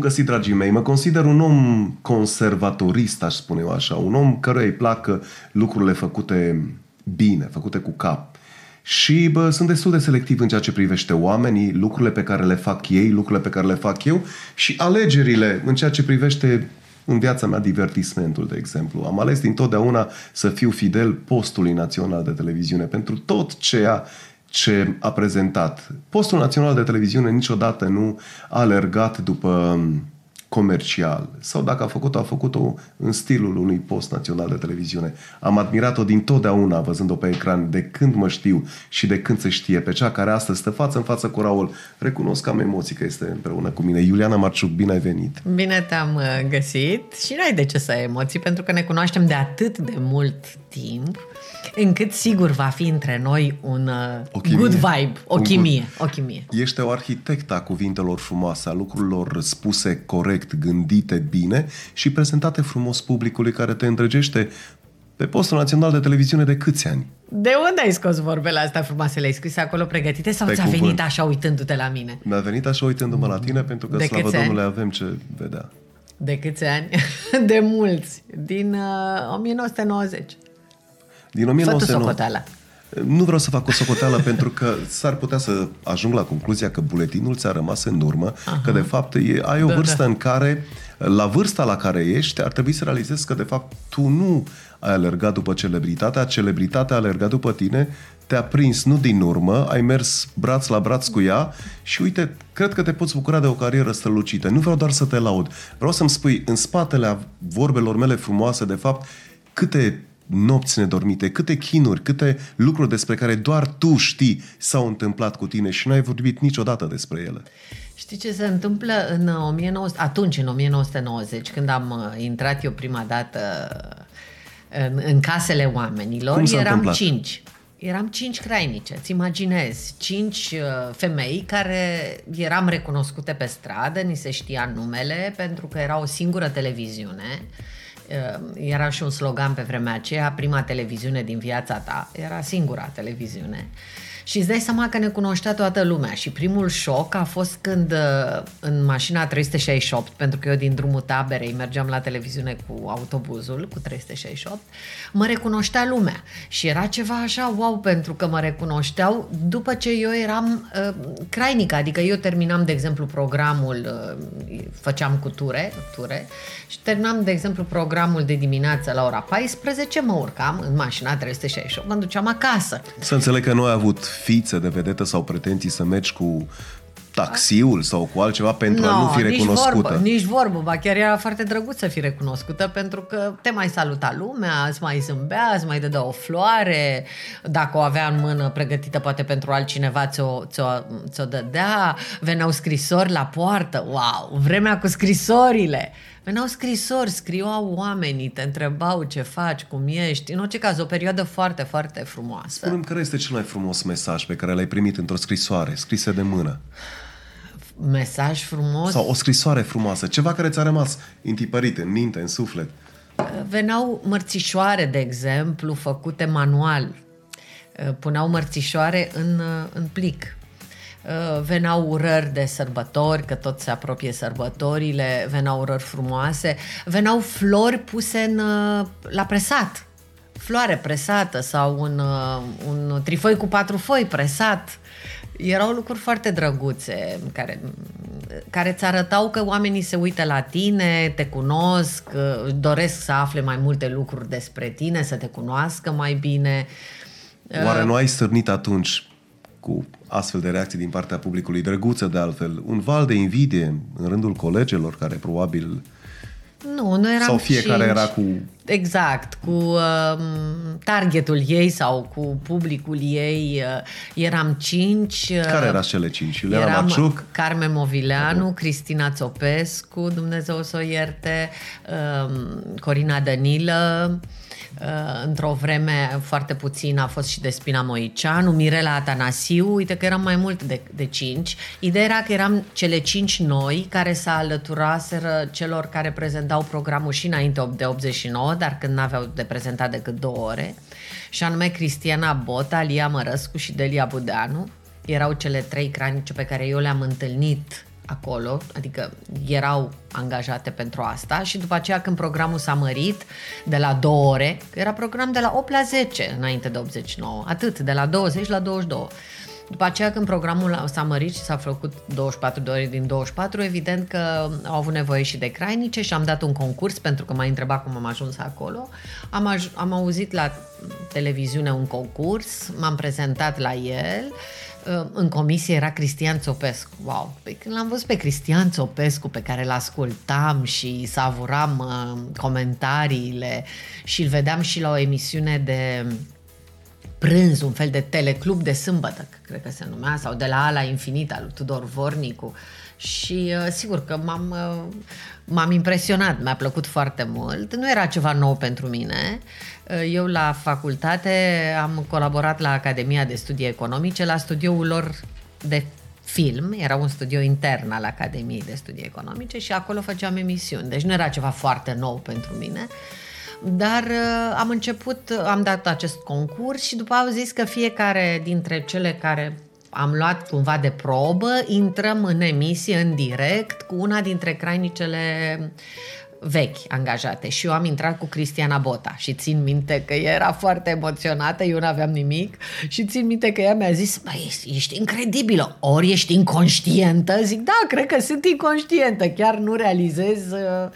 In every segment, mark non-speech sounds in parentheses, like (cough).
Bun găsit, dragii mei. Mă consider un om conservatorist, aș spune eu așa. Un om căruia îi plac lucrurile făcute bine, făcute cu cap. Și bă, sunt destul de selectiv în ceea ce privește oamenii, lucrurile pe care le fac ei, lucrurile pe care le fac eu și alegerile în ceea ce privește în viața mea divertismentul, de exemplu. Am ales dintotdeauna să fiu fidel postului național de televiziune pentru tot ceea ce a prezentat. Postul național de televiziune niciodată nu a alergat după comercial sau dacă a făcut-o, a făcut-o în stilul unui post național de televiziune. Am admirat-o din totdeauna văzând-o pe ecran de când mă știu și de când se știe pe cea care astăzi stă față în față cu Raul. Recunosc că am emoții că este împreună cu mine. Iuliana Marciuc, bine ai venit! Bine te-am uh, găsit și n-ai de ce să ai emoții pentru că ne cunoaștem de atât de mult timp încât sigur va fi între noi un uh, o chimie. good vibe, o un chimie, good. o chimie. Ești o arhitectă a cuvintelor frumoase, a lucrurilor spuse corect, gândite bine și prezentate frumos publicului care te îndrăgește pe postul național de televiziune de câți ani? De unde ai scos vorbele astea frumoase? Le-ai scris acolo pregătite sau pe ți-a cuvânt. venit așa uitându-te la mine? Mi-a venit așa uitându-mă la tine pentru că, de slavă Domnule, avem ce vedea. De câți ani? (laughs) De mulți. Din uh, 1990. Din 1990. Nu vreau să fac o socoteală (laughs) pentru că s-ar putea să ajung la concluzia că buletinul ți-a rămas în urmă, Aha. că de fapt e, ai o da, vârstă da. în care, la vârsta la care ești, ar trebui să realizezi că de fapt tu nu ai alergat după celebritatea, celebritatea a alergat după tine, te-a prins nu din urmă, ai mers braț la braț cu ea și uite, cred că te poți bucura de o carieră strălucită. Nu vreau doar să te laud. Vreau să-mi spui, în spatele vorbelor mele frumoase, de fapt, câte nopți nedormite, câte chinuri, câte lucruri despre care doar tu știi s-au întâmplat cu tine și n-ai vorbit niciodată despre ele. Știi ce se întâmplă în 1900, atunci, în 1990, când am uh, intrat eu prima dată în, în casele oamenilor, Cum eram întâmplat? cinci. Eram cinci crainice, îți imaginezi, cinci uh, femei care eram recunoscute pe stradă, ni se știa numele, pentru că era o singură televiziune Ehm, era și un slogan pe vremea aceea, prima televiziune din viața ta, era singura televiziune. Și îți dai seama că ne cunoștea toată lumea și primul șoc a fost când uh, în mașina 368, pentru că eu din drumul taberei mergeam la televiziune cu autobuzul, cu 368, mă recunoștea lumea. Și era ceva așa wow, pentru că mă recunoșteau după ce eu eram uh, crainică, adică eu terminam, de exemplu, programul, uh, făceam cu ture, ture și terminam, de exemplu, programul de dimineață la ora 14, mă urcam în mașina 368, mă duceam acasă. Să înțeleg că nu ai avut fițe de vedetă sau pretenții să mergi cu taxiul sau cu altceva pentru no, a nu fi recunoscută. Nici vorbă, nici vorbă, ba chiar era foarte drăguț să fii recunoscută pentru că te mai saluta lumea, îți mai zâmbea, îți mai dădea o floare, dacă o avea în mână pregătită poate pentru altcineva ți-o, ți-o, ți-o dădea, veneau scrisori la poartă, wow, vremea cu scrisorile! Veneau scrisori, scriau oamenii, te întrebau ce faci, cum ești. În orice caz, o perioadă foarte, foarte frumoasă. Spune-mi care este cel mai frumos mesaj pe care l-ai primit într-o scrisoare, scrisă de mână. Mesaj frumos? Sau o scrisoare frumoasă, ceva care ți-a rămas intipărit în minte, în suflet. Veneau mărțișoare, de exemplu, făcute manual. Puneau mărțișoare în, în plic Uh, veneau urări de sărbători, că tot se apropie sărbătorile, veneau urări frumoase, veneau flori puse în, uh, la presat, floare presată sau un, uh, un trifoi cu patru foi presat. Erau lucruri foarte drăguțe care, care îți arătau că oamenii se uită la tine, te cunosc, doresc să afle mai multe lucruri despre tine, să te cunoască mai bine. Oare nu ai stârnit atunci cu astfel de reacții din partea publicului, drăguță de altfel, un val de invidie în rândul colegilor care probabil nu, nu eram Sau fiecare cinci. era cu... Exact, cu uh, targetul ei sau cu publicul ei. Uh, eram cinci. Uh, care era cele cinci? Iuliana eram Maciuc? Carmen Movileanu, uh-huh. Cristina Țopescu, Dumnezeu să o ierte, uh, Corina Danilă, Uh, într-o vreme foarte puțin a fost și Despina Moiceanu, Mirela Atanasiu, uite că eram mai mult de, de cinci. Ideea era că eram cele cinci noi care se alăturaseră celor care prezentau programul și înainte de 89, dar când n-aveau de prezentat decât două ore, și anume Cristiana Bota, Lia Mărăscu și Delia Budeanu. Erau cele trei cranice pe care eu le-am întâlnit acolo, adică erau angajate pentru asta și după aceea când programul s-a mărit de la 2 ore, că era program de la 8 la 10 înainte de 89, atât, de la 20 la 22. După aceea, când programul s-a mărit și s-a făcut 24 de ore din 24, evident că au avut nevoie și de crainice și am dat un concurs pentru că m-a întrebat cum am ajuns acolo. Am, aj- am auzit la televiziune un concurs, m-am prezentat la el în comisie era Cristian Țopescu. Wow! Păi când l-am văzut pe Cristian Țopescu, pe care îl ascultam și savuram uh, comentariile și îl vedeam și la o emisiune de prânz, un fel de teleclub de sâmbătă, cred că se numea, sau de la Ala Infinita, lui Tudor Vornicu. Și uh, sigur că m-am, uh, m-am impresionat, mi-a plăcut foarte mult. Nu era ceva nou pentru mine. Uh, eu la facultate am colaborat la Academia de Studii Economice, la studioul lor de film, era un studio intern al Academiei de Studii Economice și acolo făceam emisiuni. Deci nu era ceva foarte nou pentru mine. Dar uh, am început, am dat acest concurs și după au zis că fiecare dintre cele care am luat cumva de probă, intrăm în emisie, în direct, cu una dintre crainicele vechi angajate și eu am intrat cu Cristiana Bota și țin minte că era foarte emoționată, eu nu aveam nimic și țin minte că ea mi-a zis, băi, ești incredibilă, ori ești inconștientă? Zic, da, cred că sunt inconștientă, chiar nu realizez uh,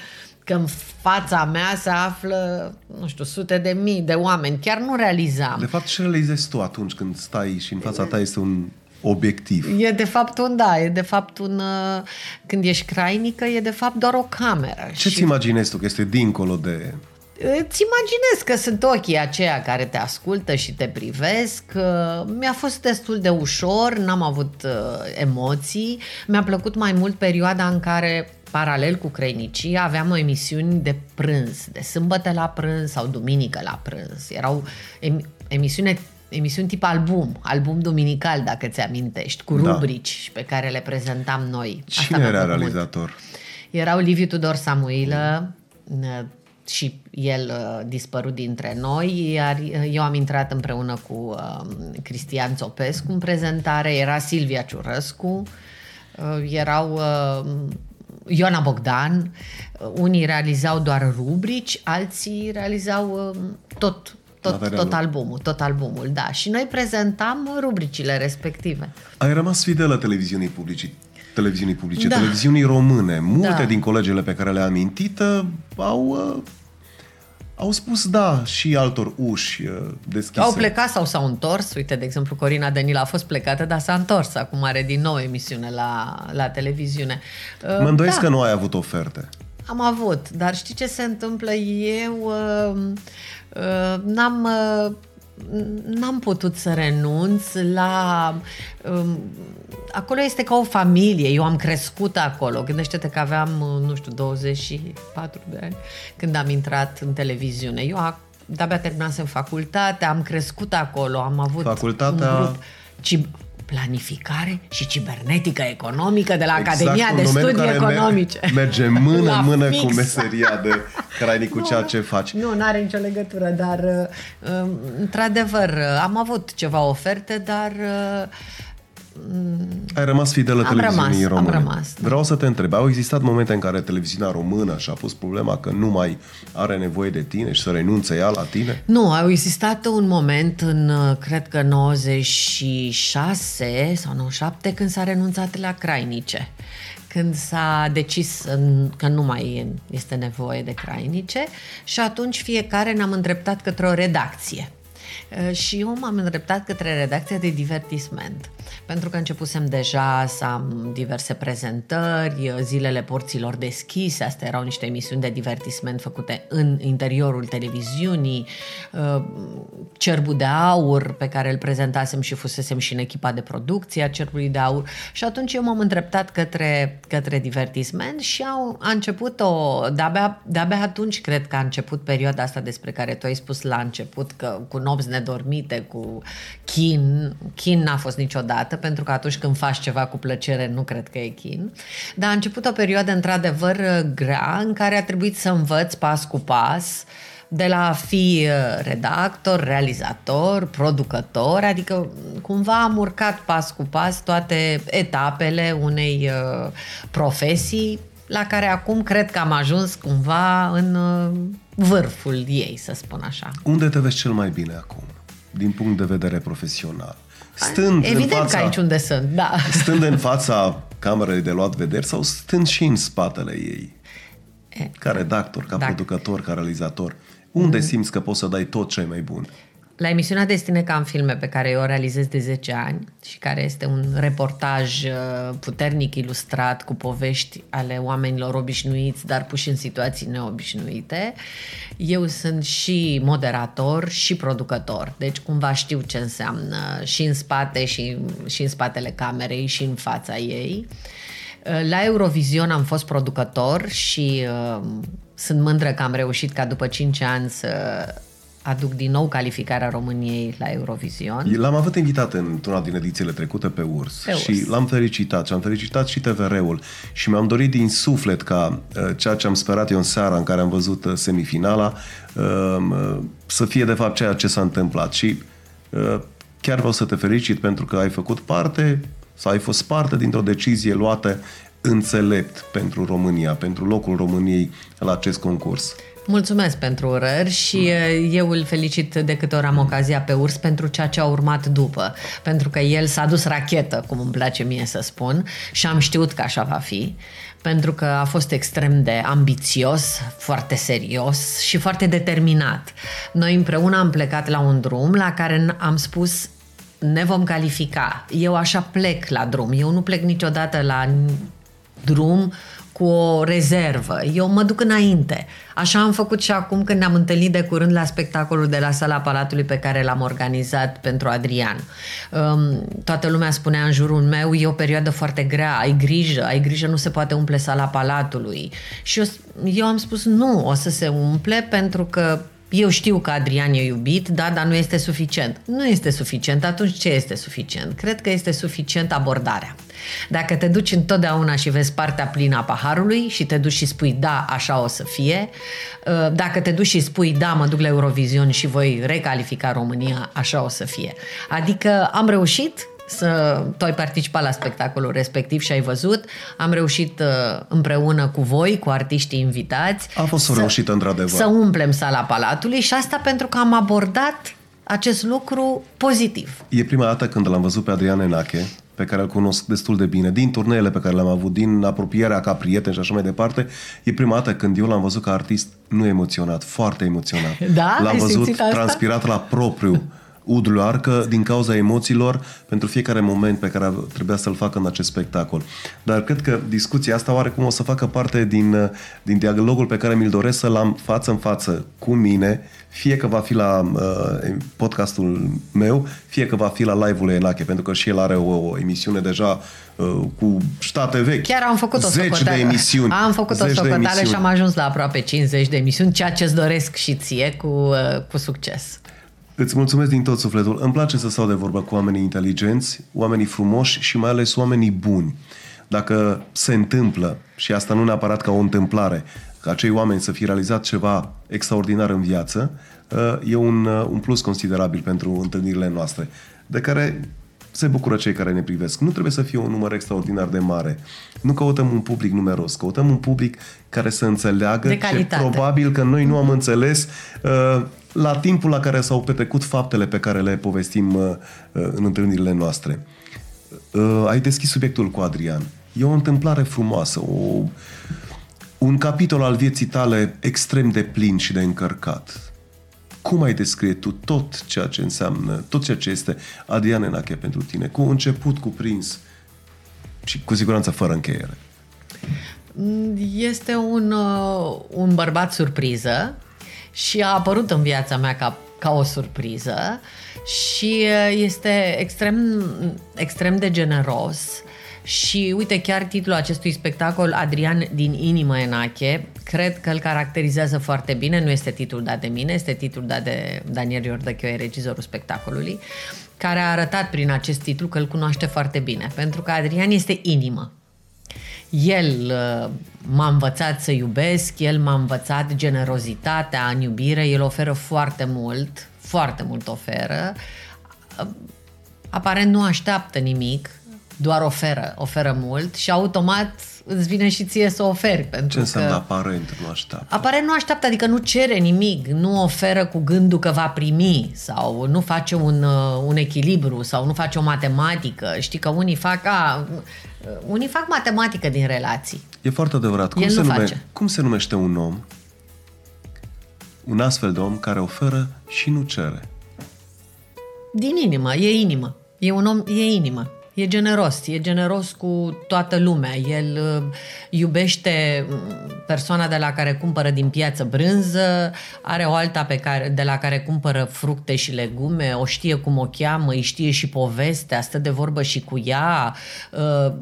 că în fața mea se află, nu știu, sute de mii de oameni. Chiar nu realizam. De fapt, ce realizezi tu atunci când stai și în fața ta este un obiectiv? E de fapt un, da, e de fapt un, uh, când ești crainică, e de fapt doar o cameră. Ce-ți și... imaginezi tu că este dincolo de Îți imaginez că sunt ochii aceia care te ascultă și te privesc. Mi-a fost destul de ușor, n-am avut uh, emoții. Mi-a plăcut mai mult perioada în care paralel cu Crenicia, aveam o emisiuni de prânz, de sâmbătă la prânz sau duminică la prânz. Erau em- emisiune emisiuni tip album, album duminical, dacă ți amintești, cu da. rubrici pe care le prezentam noi. Cine Asta era realizator? Mult. Erau Liviu Tudor Samuilă, mm. și el uh, dispărut dintre noi, iar eu am intrat împreună cu uh, Cristian Țopescu în prezentare, era Silvia Ciurăscu, uh, erau uh, Ioana Bogdan, unii realizau doar rubrici, alții realizau um, tot tot, tot albumul, tot albumul, da. Și noi prezentam rubricile respective. Ai rămas fidelă televiziunii publice, televiziunii publice, da. televiziunii române. Multe da. din colegele pe care le-am amintit uh, au uh, au spus da și altor uși uh, deschise. Au plecat sau s-au întors. Uite, de exemplu, Corina Danila a fost plecată, dar s-a întors. Acum are din nou emisiune la, la televiziune. Uh, mă îndoiesc da. că nu ai avut oferte. Am avut, dar știi ce se întâmplă? Eu uh, uh, n-am... Uh, n-am putut să renunț la... Um, acolo este ca o familie, eu am crescut acolo. Gândește-te că aveam, nu știu, 24 de ani când am intrat în televiziune. Eu de-abia terminasem facultatea, am crescut acolo, am avut Facultatea... un grup planificare și cibernetică economică de la exact, Academia de Studii Economice. Merge mână în mână fix. cu meseria de (laughs) crainic cu ceea ce faci. Nu, nu are nicio legătură, dar uh, um, într-adevăr am avut ceva oferte, dar uh, ai rămas fidelă am televiziunii rămas, române. Am rămas, da. Vreau să te întreb, au existat momente în care televiziunea română și-a pus problema că nu mai are nevoie de tine și să renunțe ea la tine? Nu, au existat un moment în, cred că 96 sau 97, când s-a renunțat la crainice când s-a decis că nu mai este nevoie de crainice și atunci fiecare ne-am îndreptat către o redacție. Și eu m-am îndreptat către redacția de divertisment pentru că începusem deja să am diverse prezentări, zilele porților deschise, astea erau niște emisiuni de divertisment făcute în interiorul televiziunii, uh, Cerbul de Aur, pe care îl prezentasem și fusesem și în echipa de producție a Cerbului de Aur. Și atunci eu m-am îndreptat către, către divertisment și au, a început o, de-abia, de-abia atunci cred că a început perioada asta despre care tu ai spus la început, că cu nopți nedormite, cu chin, chin n-a fost niciodată, dată, pentru că atunci când faci ceva cu plăcere, nu cred că e chin. Dar a început o perioadă într-adevăr grea în care a trebuit să învăț pas cu pas de la a fi uh, redactor, realizator, producător, adică cumva am urcat pas cu pas toate etapele unei uh, profesii la care acum cred că am ajuns cumva în uh, vârful ei, să spun așa. Unde te vezi cel mai bine acum, din punct de vedere profesional? Stând Evident în fața, că aici unde sunt, da. Stând în fața camerei de luat vederi sau stând și în spatele ei? E, ca redactor, ca dacă. producător, ca realizator. Unde mm. simți că poți să dai tot ce mai bun? La emisiunea Destine Cam Filme, pe care eu o realizez de 10 ani și care este un reportaj uh, puternic ilustrat cu povești ale oamenilor obișnuiți, dar puși în situații neobișnuite, eu sunt și moderator și producător. Deci cumva știu ce înseamnă și în spate și, și în spatele camerei și în fața ei. Uh, la Eurovision am fost producător și uh, sunt mândră că am reușit ca după 5 ani să aduc din nou calificarea României la Eurovision. L-am avut invitat într-una din edițiile trecute pe URS, pe și URS. l-am felicitat și am felicitat și TVR-ul și mi-am dorit din suflet ca uh, ceea ce am sperat eu în seara în care am văzut uh, semifinala um, uh, să fie de fapt ceea ce s-a întâmplat și chiar vreau să te felicit pentru că ai făcut parte sau ai fost parte dintr-o decizie luată înțelept pentru România, pentru locul României la acest concurs. Mulțumesc pentru urări și uh, eu îl felicit de câte ori am ocazia pe urs pentru ceea ce a urmat după. Pentru că el s-a dus rachetă, cum îmi place mie să spun, și am știut că așa va fi pentru că a fost extrem de ambițios, foarte serios și foarte determinat. Noi împreună am plecat la un drum la care am spus ne vom califica. Eu așa plec la drum. Eu nu plec niciodată la drum cu o rezervă. Eu mă duc înainte. Așa am făcut și acum când ne-am întâlnit de curând la spectacolul de la Sala Palatului pe care l-am organizat pentru Adrian. Um, toată lumea spunea în jurul meu, e o perioadă foarte grea, ai grijă, ai grijă, nu se poate umple Sala Palatului. Și eu, eu am spus, nu, o să se umple pentru că eu știu că Adrian e iubit, da, dar nu este suficient. Nu este suficient. Atunci ce este suficient? Cred că este suficient abordarea. Dacă te duci întotdeauna și vezi partea plină a paharului și te duci și spui da, așa o să fie, uh, dacă te duci și spui da, mă duc la Eurovision și voi recalifica România, așa o să fie. Adică am reușit, să tu ai participat la spectacolul respectiv și ai văzut. Am reușit uh, împreună cu voi, cu artiștii invitați. A fost o reușită, într-adevăr. Să umplem sala Palatului și asta pentru că am abordat acest lucru pozitiv. E prima dată când l-am văzut pe Adrian Enache, pe care îl cunosc destul de bine, din turneele pe care le-am avut, din apropierea ca prieten și așa mai departe, e prima dată când eu l-am văzut ca artist nu emoționat, foarte emoționat. Da? L-am văzut transpirat la propriu (laughs) udul arcă din cauza emoțiilor pentru fiecare moment pe care trebuia să-l facă în acest spectacol. Dar cred că discuția asta oarecum o să facă parte din, din dialogul pe care mi-l doresc să-l am față în față cu mine, fie că va fi la uh, podcastul meu, fie că va fi la live-ul Enache, pentru că și el are o, o emisiune deja uh, cu state vechi. Chiar am făcut o zeci de emisiuni. Am făcut o socoteală și am ajuns la aproape 50 de emisiuni, ceea ce îți doresc și ție cu, uh, cu succes. Îți mulțumesc din tot sufletul. Îmi place să stau de vorbă cu oamenii inteligenți, oamenii frumoși și mai ales oamenii buni. Dacă se întâmplă, și asta nu neapărat ca o întâmplare, ca acei oameni să fi realizat ceva extraordinar în viață, uh, e un, uh, un plus considerabil pentru întâlnirile noastre, de care se bucură cei care ne privesc. Nu trebuie să fie un număr extraordinar de mare. Nu căutăm un public numeros, căutăm un public care să înțeleagă ce probabil că noi nu am înțeles uh, la timpul la care s-au petrecut faptele pe care le povestim uh, uh, în întâlnirile noastre. Uh, ai deschis subiectul cu Adrian. E o întâmplare frumoasă, o, un capitol al vieții tale extrem de plin și de încărcat. Cum ai descrie tu tot ceea ce înseamnă, tot ceea ce este Adrian Enache pentru tine, cu început cuprins și cu siguranță fără încheiere? Este un, un bărbat surpriză, și a apărut în viața mea ca, ca o surpriză și uh, este extrem, extrem de generos și uite, chiar titlul acestui spectacol, Adrian din inimă Enache, cred că îl caracterizează foarte bine, nu este titlul dat de mine, este titlul dat de Daniel Iordăchioi, regizorul spectacolului, care a arătat prin acest titlu că îl cunoaște foarte bine, pentru că Adrian este inimă. El uh, m-a învățat să iubesc, el m-a învățat generozitatea în iubire, el oferă foarte mult, foarte mult oferă. Uh, Aparent nu așteaptă nimic, doar oferă, oferă mult și automat îți vine și ție să oferi. Pentru Ce înseamnă că... aparent nu așteaptă? Aparent nu așteaptă, adică nu cere nimic, nu oferă cu gândul că va primi sau nu face un, uh, un echilibru sau nu face o matematică. Știi că unii fac, a, unii fac matematică din relații. E foarte adevărat. Cum, El se, nu nume, face. cum se numește un om, un astfel de om care oferă și nu cere? Din inimă, e inimă. E un om, e inimă. E generos, e generos cu toată lumea. El uh, iubește mm, persoana de la care cumpără din piață brânză, are o alta pe care, de la care cumpără fructe și legume, o știe cum o cheamă, îi știe și povestea, stă de vorbă și cu ea, uh,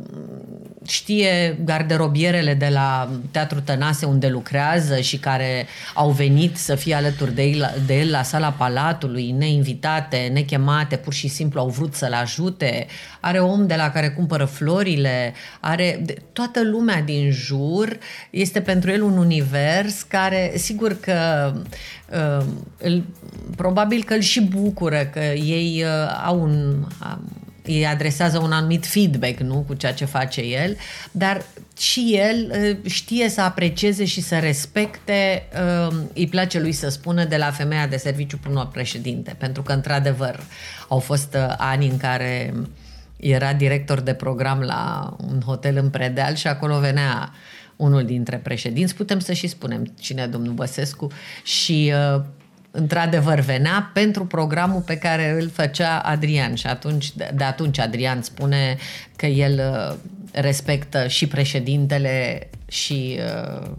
știe garderobierele de la Teatru Tănase unde lucrează și care au venit să fie alături de el, de el la sala Palatului, neinvitate, nechemate, pur și simplu au vrut să-l ajute. Are om de la care cumpără florile, are de- toată lumea din jur este pentru el un univers care, sigur că uh, îl, probabil că îl și bucură că ei uh, au un um, îi adresează un anumit feedback, nu, cu ceea ce face el, dar și el uh, știe să aprecieze și să respecte, uh, îi place lui să spună de la femeia de serviciu până la președinte, pentru că, într-adevăr, au fost uh, ani în care era director de program la un hotel în Predeal și acolo venea unul dintre președinți, putem să și spunem cine e domnul Băsescu, și uh, într-adevăr venea pentru programul pe care îl făcea Adrian și atunci, de, de atunci Adrian spune că el uh, respectă și președintele și uh,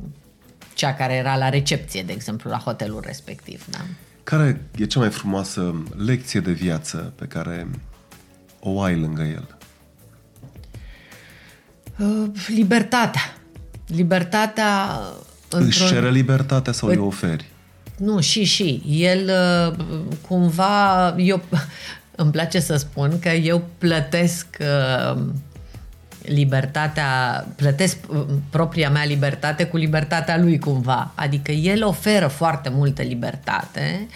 cea care era la recepție, de exemplu, la hotelul respectiv. Da? Care e cea mai frumoasă lecție de viață pe care o ai lângă el? Uh, libertatea. Libertatea Își cere libertatea sau Păi- le oferi? Nu, și, și. El uh, cumva, eu (laughs) îmi place să spun că eu plătesc uh, libertatea, plătesc uh, propria mea libertate cu libertatea lui cumva. Adică el oferă foarte multă libertate,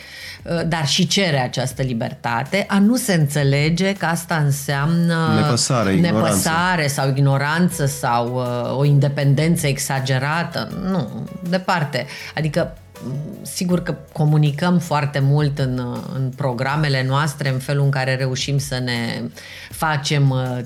uh, dar și cere această libertate, a nu se înțelege că asta înseamnă Nepăsare, ignoranță. nepăsare sau ignoranță sau uh, o independență exagerată. Nu, departe. Adică m, Sigur că comunicăm foarte mult în, uh, în programele noastre, în felul în care reușim să ne facem uh,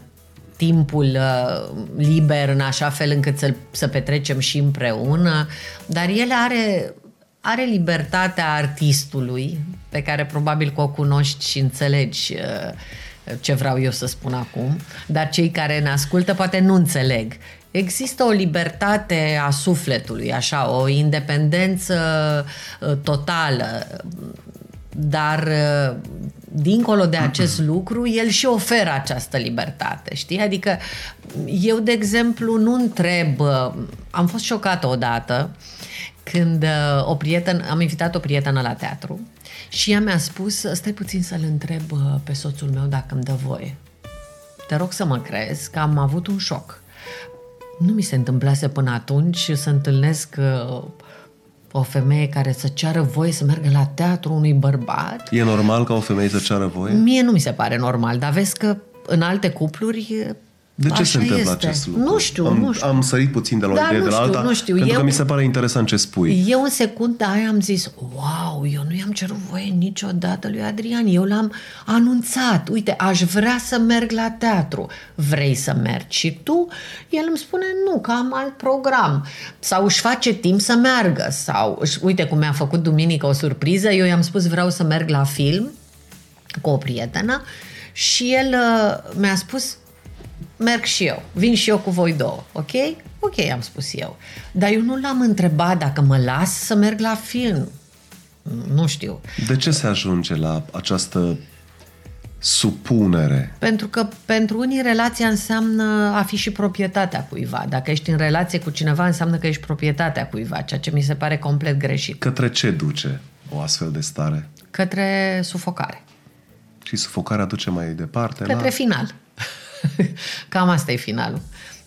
timpul uh, liber în așa fel încât să, să petrecem și împreună, dar el are, are libertatea artistului, pe care probabil că o cunoști și înțelegi uh, ce vreau eu să spun acum, dar cei care ne ascultă poate nu înțeleg. Există o libertate a sufletului, așa, o independență uh, totală, dar uh, dincolo de acest lucru, el și oferă această libertate, știi? Adică eu, de exemplu, nu întreb, uh, am fost șocată odată când uh, o prietenă, am invitat o prietenă la teatru și ea mi-a spus, stai puțin să-l întreb uh, pe soțul meu dacă îmi dă voie. Te rog să mă crezi că am avut un șoc. Nu mi se întâmplase până atunci să întâlnesc uh, o femeie care să ceară voie să meargă la teatru unui bărbat. E normal ca o femeie să ceară voie? Mie nu mi se pare normal, dar vezi că în alte cupluri De ce așa se întâmplă este. acest lucru? Nu știu, am, nu știu. Am sărit puțin de la o Da, idee nu de la știu, alta, nu știu. pentru Eu- că mi se pare interesant ce spui. Eu în secunda aia am zis, wow, eu nu i-am cerut voie niciodată lui Adrian, eu l-am anunțat, uite, aș vrea să merg la teatru, vrei să mergi și tu? El îmi spune, nu, că am alt program, sau își face timp să meargă, sau, își- uite cum mi-a făcut duminică o surpriză, eu i-am spus vreau să merg la film cu o prietenă și el uh, mi-a spus merg și eu, vin și eu cu voi două, ok? Ok, am spus eu. Dar eu nu l-am întrebat dacă mă las să merg la film. Nu știu. De ce se ajunge la această supunere? Pentru că pentru unii relația înseamnă a fi și proprietatea cuiva. Dacă ești în relație cu cineva, înseamnă că ești proprietatea cuiva, ceea ce mi se pare complet greșit. Către ce duce o astfel de stare? Către sufocare. Și sufocarea duce mai departe Către la... final. (laughs) (laughs) Cam asta e finalul.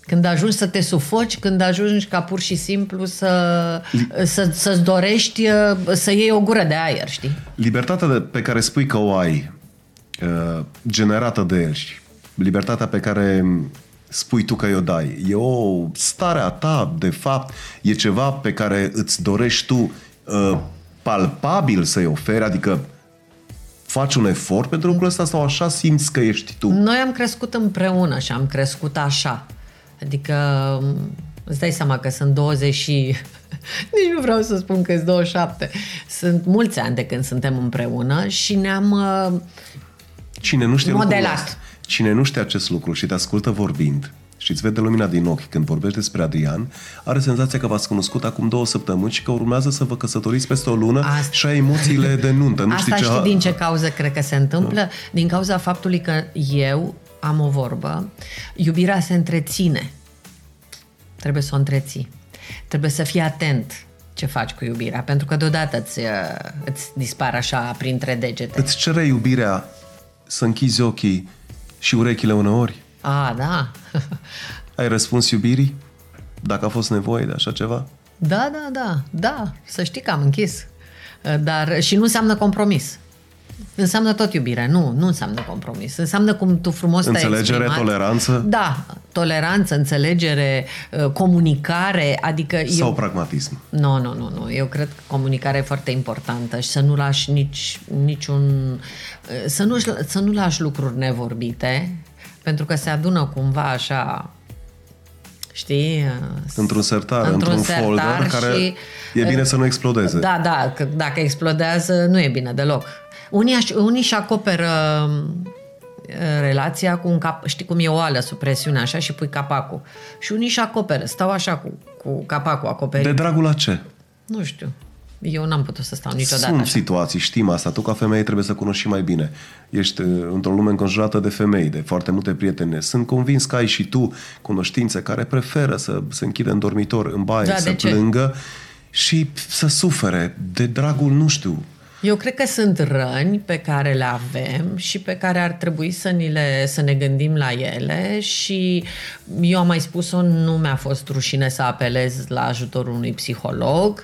Când ajungi să te sufoci, când ajungi ca pur și simplu să, să, să-ți dorești uh, să iei o gură de aer, știi? Libertatea de, pe care spui că o ai, uh, generată de el, libertatea pe care spui tu că o dai, e o stare a ta, de fapt, e ceva pe care îți dorești tu uh, palpabil să-i oferi, adică faci un efort pentru lucrul ăsta sau așa simți că ești tu? Noi am crescut împreună și am crescut așa. Adică îți dai seama că sunt 20 și... (laughs) Nici nu vreau să spun că sunt 27. Sunt mulți ani de când suntem împreună și ne-am uh, Cine nu știe modelat. Cine nu știe acest lucru și te ascultă vorbind și îți vede lumina din ochi când vorbești despre Adrian, are senzația că v-ați cunoscut acum două săptămâni și că urmează să vă căsătoriți peste o lună Asta... și ai emoțiile de nuntă. Nu Asta știi, ce... știi din ce cauză cred că se întâmplă? Da. Din cauza faptului că eu am o vorbă, iubirea se întreține. Trebuie să o întreții. Trebuie să fii atent ce faci cu iubirea, pentru că deodată îți, uh, îți dispar așa printre degete. Îți cere iubirea să închizi ochii și urechile uneori? A, da. (laughs) Ai răspuns iubirii? Dacă a fost nevoie de așa ceva? Da, da, da, da. Să știi că am închis. Dar și nu înseamnă compromis. Înseamnă tot iubire, nu, nu înseamnă compromis. Înseamnă cum tu frumos Înțelegere, te-ai toleranță? Da, toleranță, înțelegere, uh, comunicare, adică... Sau eu... pragmatism? Nu, nu, nu, nu. Eu cred că comunicarea e foarte importantă și să nu lași nici, niciun... Uh, să nu, să nu lași lucruri nevorbite, pentru că se adună cumva așa știi? Uh, într-un sertar, într-un, într-un sertar folder care și, e bine să nu explodeze. Da, da, că dacă explodează nu e bine deloc. Unii, unii și acoperă relația cu un cap, știi cum e o ală sub presiune așa și pui capacul. Și unii și acoperă, stau așa cu, cu capacul acoperit. De dragul la ce? Nu știu. Eu n-am putut să stau niciodată Sunt așa. situații, știm asta. Tu ca femeie trebuie să cunoști și mai bine. Ești uh, într-o lume înconjurată de femei, de foarte multe prietene. Sunt convins că ai și tu cunoștințe care preferă să se închidă în dormitor, în baie, da, să plângă și să sufere de dragul, nu știu, eu cred că sunt răni pe care le avem și pe care ar trebui să, ni le, să ne gândim la ele și eu am mai spus-o, nu mi-a fost rușine să apelez la ajutorul unui psiholog.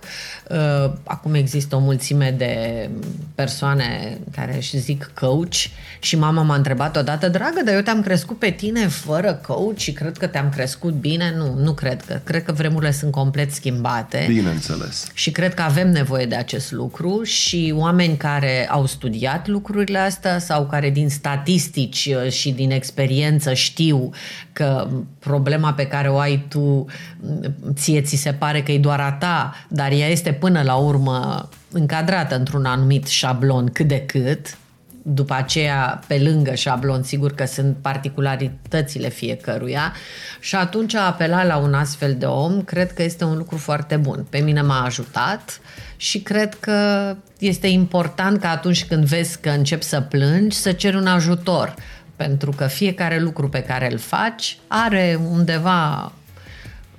Uh, acum există o mulțime de persoane care își zic coach și mama m-a întrebat odată, dragă, dar eu te-am crescut pe tine fără coach și cred că te-am crescut bine. Nu, nu cred că. Cred că vremurile sunt complet schimbate. Bineînțeles. Și cred că avem nevoie de acest lucru și oameni care au studiat lucrurile astea sau care din statistici uh, și din experiență știu că problema pe care o ai tu mm, ție ți se pare că e doar a ta, dar ea este până la urmă încadrată într-un anumit șablon cât de cât, după aceea, pe lângă șablon, sigur că sunt particularitățile fiecăruia. Și atunci a apela la un astfel de om, cred că este un lucru foarte bun. Pe mine m-a ajutat și cred că este important că atunci când vezi că începi să plângi, să ceri un ajutor. Pentru că fiecare lucru pe care îl faci are undeva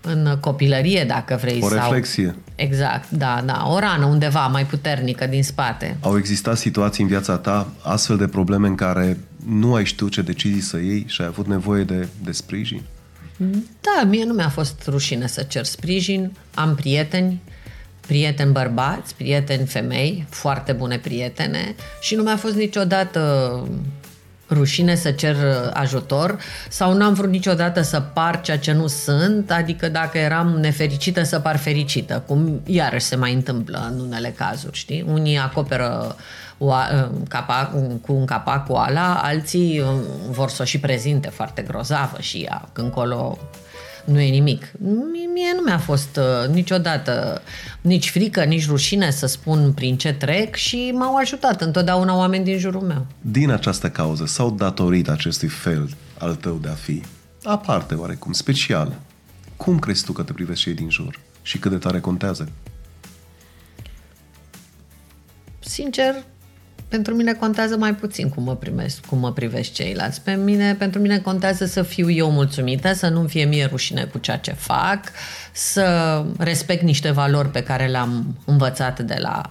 în copilărie, dacă vrei. O sau... reflexie. Exact, da, da. O rană undeva mai puternică din spate. Au existat situații în viața ta, astfel de probleme în care nu ai știut ce decizii să iei și ai avut nevoie de, de sprijin? Da, mie nu mi-a fost rușine să cer sprijin. Am prieteni, prieteni bărbați, prieteni femei, foarte bune prietene și nu mi-a fost niciodată rușine să cer ajutor sau n-am vrut niciodată să par ceea ce nu sunt, adică dacă eram nefericită să par fericită, cum iarăși se mai întâmplă în unele cazuri, știi? Unii acoperă o, capac, cu un capac cu ala, alții um, vor să o și prezinte foarte grozavă și ea, când colo nu e nimic. Mie nu mi-a fost uh, niciodată nici frică, nici rușine să spun prin ce trec și m-au ajutat întotdeauna oameni din jurul meu. Din această cauză sau datorit acestui fel al tău de a fi, aparte oarecum, special, cum crezi tu că te privești cei din jur și cât de tare contează? Sincer, pentru mine contează mai puțin cum mă, primesc, cum mă privești ceilalți. Pe mine, pentru mine contează să fiu eu mulțumită, să nu fie mie rușine cu ceea ce fac, să respect niște valori pe care le-am învățat de la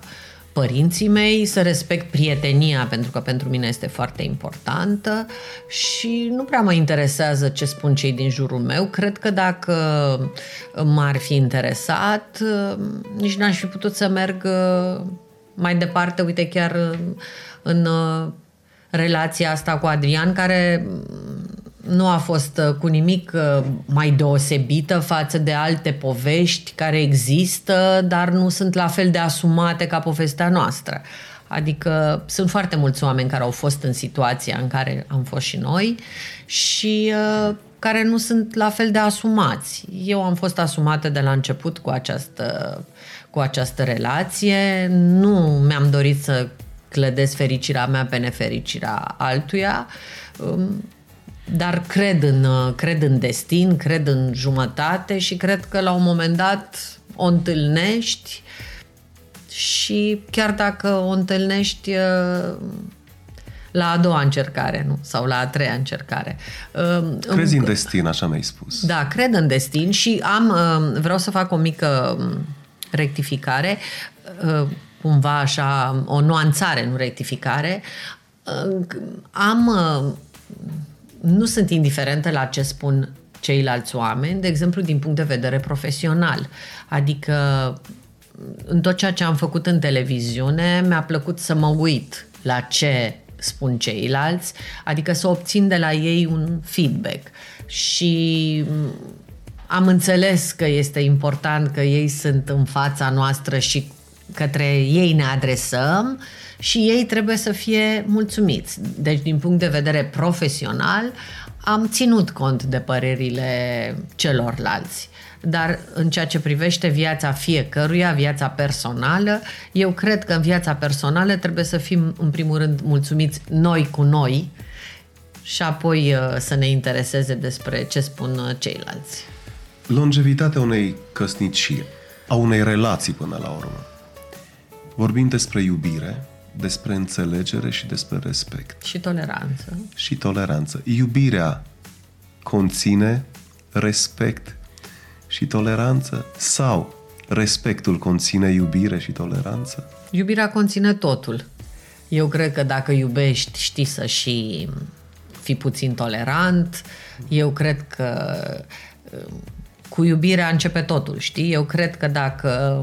părinții mei, să respect prietenia, pentru că pentru mine este foarte importantă și nu prea mă interesează ce spun cei din jurul meu. Cred că dacă m-ar fi interesat, nici n-aș fi putut să merg mai departe, uite, chiar în relația asta cu Adrian, care nu a fost uh, cu nimic uh, mai deosebită față de alte povești care există, dar nu sunt la fel de asumate ca povestea noastră. Adică sunt foarte mulți oameni care au fost în situația în care am fost și noi și uh, care nu sunt la fel de asumați. Eu am fost asumată de la început cu această, cu această relație. Nu mi-am dorit să clădesc fericirea mea pe nefericirea altuia. Um, dar cred în, cred în destin, cred în jumătate și cred că la un moment dat o întâlnești și chiar dacă o întâlnești uh, la a doua încercare, nu? Sau la a treia încercare. Uh, Crezi în destin, așa mi-ai spus. Da, cred în destin și am, uh, vreau să fac o mică um, rectificare, cumva așa, o nuanțare, nu rectificare. Am nu sunt indiferentă la ce spun ceilalți oameni, de exemplu, din punct de vedere profesional. Adică, în tot ceea ce am făcut în televiziune, mi-a plăcut să mă uit la ce spun ceilalți, adică să obțin de la ei un feedback. Și am înțeles că este important că ei sunt în fața noastră și către ei ne adresăm și ei trebuie să fie mulțumiți. Deci, din punct de vedere profesional, am ținut cont de părerile celorlalți. Dar în ceea ce privește viața fiecăruia, viața personală, eu cred că în viața personală trebuie să fim, în primul rând, mulțumiți noi cu noi și apoi uh, să ne intereseze despre ce spun uh, ceilalți. Longevitatea unei căsnicii, a unei relații până la urmă. Vorbim despre iubire, despre înțelegere și despre respect. Și toleranță. Și toleranță. Iubirea conține respect și toleranță sau respectul conține iubire și toleranță? Iubirea conține totul. Eu cred că dacă iubești, știi să și fii puțin tolerant. Eu cred că cu iubirea începe totul, știi? Eu cred că dacă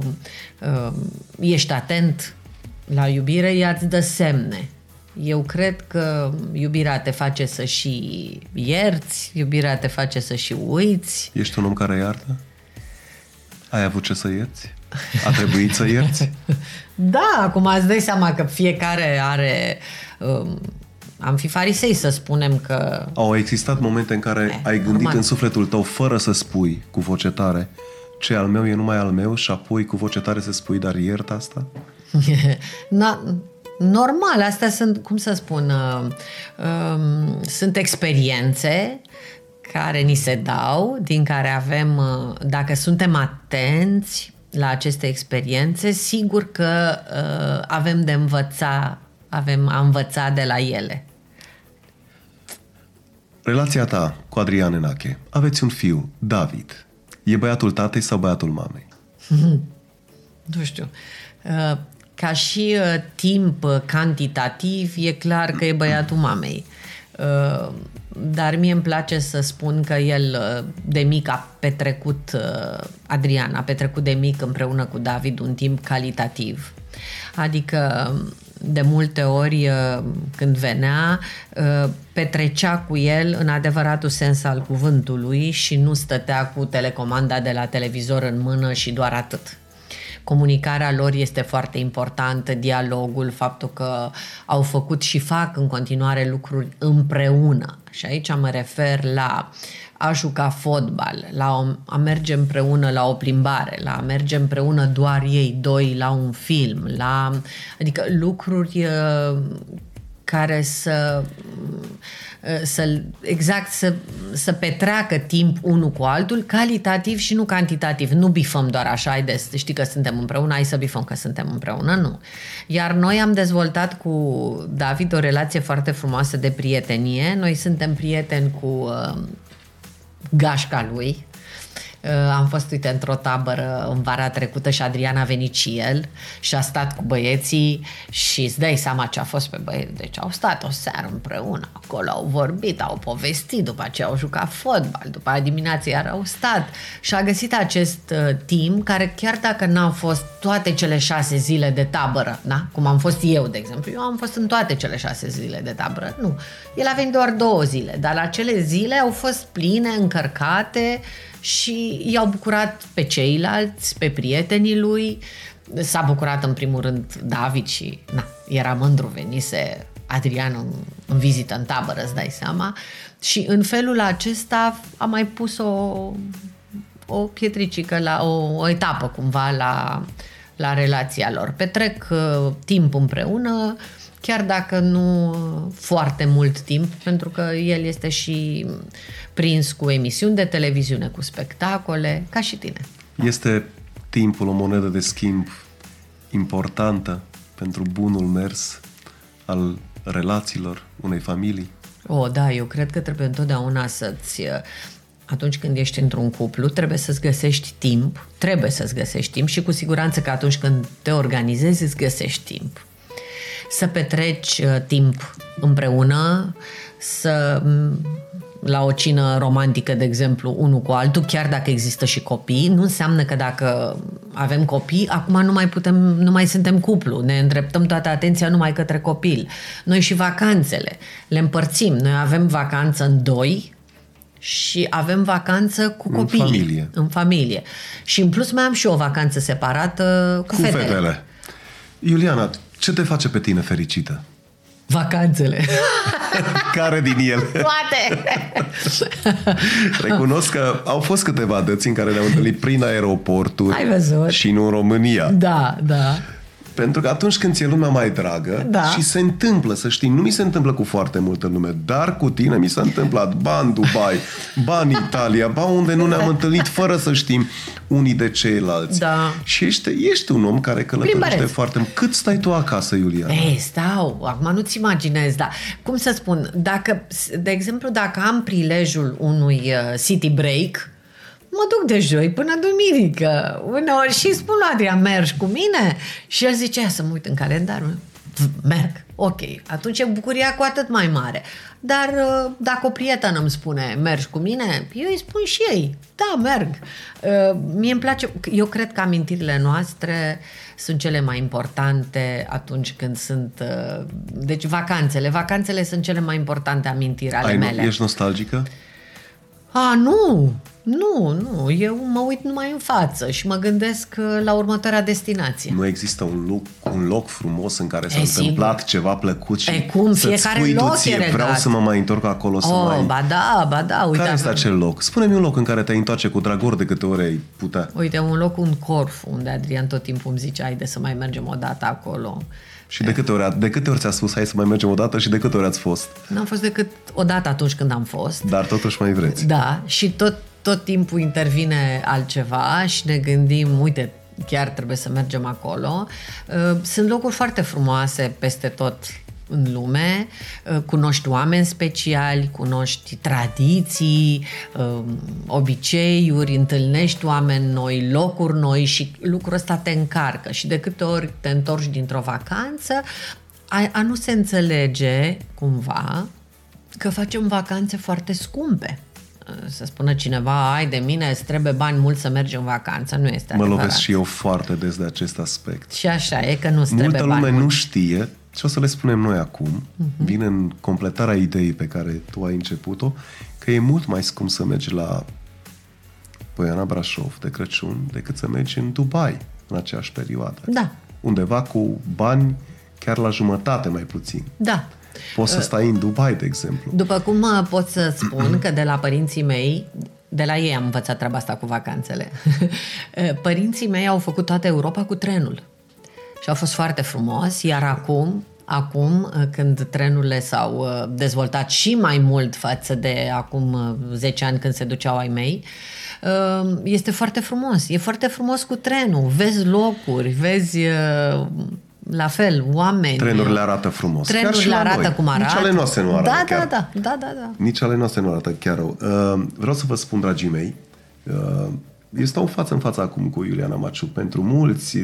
uh, ești atent la iubire, ea îți dă semne. Eu cred că iubirea te face să și ierți, iubirea te face să și uiți. Ești un om care iartă? Ai avut ce să ierți? A trebuit să ierți? (laughs) da, acum îți dai seama că fiecare are... Um, am fi farisei să spunem că... Au existat momente în care eh, ai gândit normal. în sufletul tău fără să spui cu voce tare ce al meu e numai al meu și apoi cu voce tare să spui dar iert asta? (laughs) Na, normal, astea sunt, cum să spun, uh, uh, sunt experiențe care ni se dau, din care avem, uh, dacă suntem atenți la aceste experiențe, sigur că uh, avem de învăța, avem a învăța de la ele. Relația ta cu Adrian Enache. Aveți un fiu, David. E băiatul tatei sau băiatul mamei? (laughs) nu știu. Uh, ca și uh, timp uh, cantitativ, e clar că e băiatul mamei. Uh, dar mie îmi place să spun că el uh, de mic a petrecut, uh, Adrian a petrecut de mic împreună cu David un timp calitativ. Adică de multe ori uh, când venea, uh, petrecea cu el în adevăratul sens al cuvântului și nu stătea cu telecomanda de la televizor în mână și doar atât comunicarea lor este foarte importantă, dialogul, faptul că au făcut și fac în continuare lucruri împreună. Și aici mă refer la a juca fotbal, la a merge împreună la o plimbare, la a merge împreună doar ei doi la un film, la, adică lucruri uh, care să Uh, să, exact să, să petreacă timp unul cu altul, calitativ și nu cantitativ. Nu bifăm doar așa, ai de știi că suntem împreună, hai să bifăm că suntem împreună, nu. Iar noi am dezvoltat cu David o relație foarte frumoasă de prietenie. Noi suntem prieteni cu uh, gașca lui, Uh, am fost, uite, într-o tabără în vara trecută și Adriana a venit și el și a stat cu băieții și îți dai seama ce a fost pe băieți. Deci au stat o seară împreună, acolo au vorbit, au povestit, după aceea au jucat fotbal, după aia dimineața iar au stat și a găsit acest uh, timp care chiar dacă n-au fost toate cele șase zile de tabără, da? cum am fost eu, de exemplu, eu am fost în toate cele șase zile de tabără, nu. El a venit doar două zile, dar acele zile au fost pline, încărcate, și i-au bucurat pe ceilalți, pe prietenii lui. S-a bucurat în primul rând David și na, era mândru, venise Adrian în, în vizită în tabără, îți dai seama. Și în felul acesta a mai pus o, o pietricică, la, o, o etapă cumva la, la relația lor. Petrec uh, timp împreună, chiar dacă nu foarte mult timp, pentru că el este și prins cu emisiuni de televiziune, cu spectacole, ca și tine. Este timpul o monedă de schimb importantă pentru bunul mers al relațiilor unei familii? O, da, eu cred că trebuie întotdeauna să-ți atunci când ești într-un cuplu, trebuie să-ți găsești timp, trebuie să-ți găsești timp și cu siguranță că atunci când te organizezi, îți găsești timp. Să petreci uh, timp împreună, să la o cină romantică, de exemplu, unul cu altul, chiar dacă există și copii, nu înseamnă că dacă avem copii, acum nu mai putem, nu mai suntem cuplu, ne îndreptăm toată atenția numai către copil. Noi și vacanțele le împărțim. Noi avem vacanță în doi, și avem vacanță cu copii. În familie. În familie. Și în plus mai am și o vacanță separată cu, cu fetele. fetele. Iuliana, ce te face pe tine fericită? Vacanțele. (laughs) Care din ele? Toate! (laughs) Recunosc că au fost câteva dăți în care ne-am întâlnit prin aeroporturi Ai văzut? și nu în România. Da, da. Pentru că atunci când ți-e lumea mai dragă da. și se întâmplă, să știi, nu mi se întâmplă cu foarte multă lume, dar cu tine mi s-a întâmplat ba în Dubai, ba în Italia, ba unde nu ne-am întâlnit fără să știm unii de ceilalți. Da. Și ești, ești un om care călătorește foarte mult. Cât stai tu acasă, Iulia? Ei, stau, acum nu-ți imaginezi, dar cum să spun, dacă, de exemplu, dacă am prilejul unui uh, city break, mă duc de joi până duminică. Uneori și spun lui Adrian, mergi cu mine? Și el zice, să mă uit în calendar. Merg. Ok. Atunci e bucuria cu atât mai mare. Dar uh, dacă o prietenă îmi spune, mergi cu mine? Eu îi spun și ei, da, merg. Uh, mie îmi place, eu cred că amintirile noastre sunt cele mai importante atunci când sunt, uh, deci vacanțele. Vacanțele sunt cele mai importante amintiri ale Ai, mele. Ești nostalgică? A, nu! Nu, nu, eu mă uit numai în față și mă gândesc uh, la următoarea destinație. Nu există un loc, un loc frumos în care s-a e, întâmplat sigur. ceva plăcut și e cum, fiecare spui loc ție, e vreau să mă mai întorc acolo să oh, mai... ba da, ba da. Uite, care este acel loc? Spune-mi un loc în care te-ai întoarce cu dragor de câte ori ai putea. Uite, un loc, un corf, unde Adrian tot timpul îmi zice, haide să mai mergem o dată acolo. Și de câte, ori, de câte ori ți-a spus hai să mai mergem o dată și de câte ori ați fost? N-am fost decât o dată atunci când am fost. Dar totuși mai vreți. Da, și tot, tot timpul intervine altceva și ne gândim, uite, chiar trebuie să mergem acolo. Uh, sunt locuri foarte frumoase peste tot în lume, uh, cunoști oameni speciali, cunoști tradiții, uh, obiceiuri, întâlnești oameni noi, locuri noi și lucrul ăsta te încarcă. Și de câte ori te întorci dintr-o vacanță, a, a nu se înțelege cumva că facem vacanțe foarte scumpe să spună cineva, ai de mine, îți trebuie bani mulți să mergi în vacanță. Nu este Mă adevărat. lovesc și eu foarte des de acest aspect. Și așa e că nu-ți Multă trebuie lume bani nu știe și o să le spunem noi acum, uh-huh. vine în completarea ideii pe care tu ai început-o, că e mult mai scump să mergi la Poiana Brașov de Crăciun decât să mergi în Dubai în aceeași perioadă. Da. Undeva cu bani chiar la jumătate mai puțin. Da. Poți să stai în Dubai, de exemplu. După cum uh, pot să spun că de la părinții mei, de la ei am învățat treaba asta cu vacanțele. (laughs) Părinții mei au făcut toată Europa cu trenul. Și a fost foarte frumos, iar acum Acum, uh, când trenurile s-au uh, dezvoltat și mai mult față de acum 10 ani când se duceau ai mei, este foarte frumos. E foarte frumos cu trenul. Vezi locuri, vezi la fel, oameni. Trenurile arată frumos. Trenurile arată noi. cum arată. Nici ale noastre nu arată da, chiar. Da, da, da, da, da. Nici ale noastre nu arată chiar rău. Uh, vreau să vă spun, dragii mei, uh, eu stau față în față acum cu Iuliana Maciu. Pentru mulți,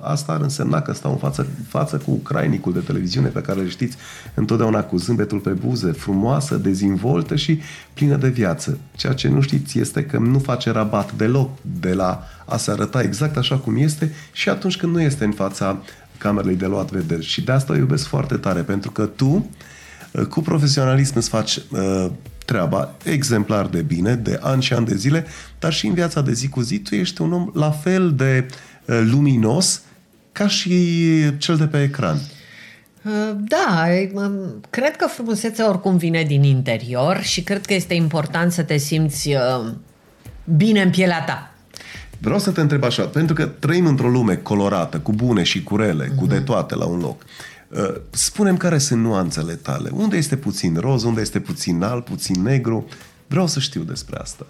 asta ar însemna că stau în față, față cu ucrainicul de televiziune pe care îl știți întotdeauna cu zâmbetul pe buze, frumoasă, dezvoltă și plină de viață. Ceea ce nu știți este că nu face rabat deloc de la a se arăta exact așa cum este și atunci când nu este în fața camerei de luat vederi. Și de asta o iubesc foarte tare, pentru că tu, cu profesionalism, îți faci uh, treaba exemplar de bine, de ani și ani de zile, dar și în viața de zi cu zi tu ești un om la fel de uh, luminos ca și cel de pe ecran. Uh, da, cred că frumusețea oricum vine din interior și cred că este important să te simți uh, bine în pielea ta. Vreau să te întreb așa, pentru că trăim într-o lume colorată, cu bune și cu rele, uh-huh. cu de mhm. toate la un loc. Uh, spunem care sunt nuanțele tale. Unde este puțin roz, unde este puțin alb, puțin negru. Vreau să știu despre asta.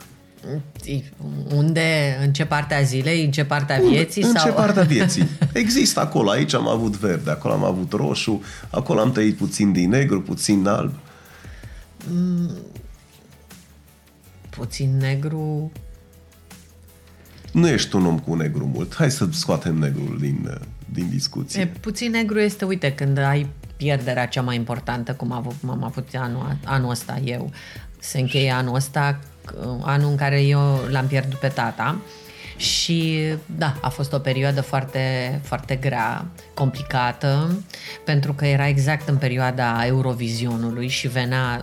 Unde, în ce parte a zilei, în ce parte a vieții? În sau... ce parte a vieții. (laughs) Există acolo, aici am avut verde, acolo am avut roșu, acolo am tăit puțin din negru, puțin alb. Mm, puțin negru... Nu ești un om cu negru mult. Hai să scoatem negrul din, din discuție. E, puțin negru este, uite, când ai pierderea cea mai importantă, cum am avut, am avut anul, anul ăsta eu. Se încheie anul ăsta, anul în care eu l-am pierdut pe tata. Și da, a fost o perioadă foarte, foarte grea, complicată, pentru că era exact în perioada Eurovizionului și venea,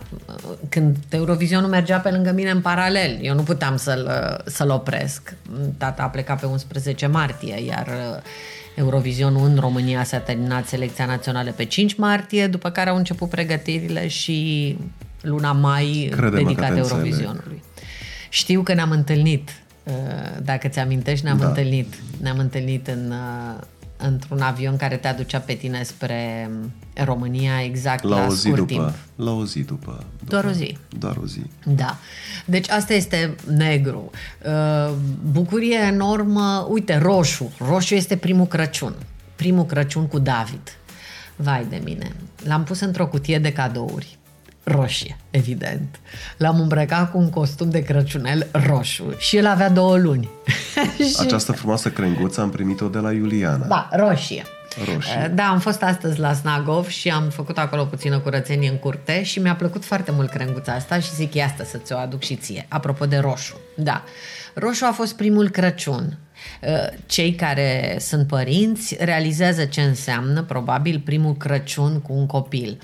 când Eurovizionul mergea pe lângă mine în paralel, eu nu puteam să-l, să-l opresc. Tata a plecat pe 11 martie, iar Eurovizionul în România s-a terminat selecția națională pe 5 martie, după care au început pregătirile și luna mai Crede-mă dedicată Eurovizionului. Știu că ne-am întâlnit, uh, dacă ți-amintești, ne-am da. întâlnit. Ne-am întâlnit în, uh, într-un avion care te aducea pe tine spre România exact la, la o zi scurt după, timp. La o zi după, după. Doar o zi. Doar o zi. Da. Deci asta este negru. Uh, bucurie enormă, uite, roșu. Roșu este primul Crăciun. Primul Crăciun cu David. Vai de mine. L-am pus într-o cutie de cadouri roșie, evident. L-am îmbrăcat cu un costum de Crăciunel roșu și el avea două luni. (laughs) Această frumoasă crenguță am primit-o de la Iuliana. Da, roșie. Roșie. Da, am fost astăzi la Snagov și am făcut acolo puțină curățenie în curte și mi-a plăcut foarte mult crenguța asta și zic, ia asta să ți-o aduc și ție. Apropo de roșu. Da. Roșu a fost primul Crăciun. Uh, cei care sunt părinți realizează ce înseamnă probabil primul Crăciun cu un copil.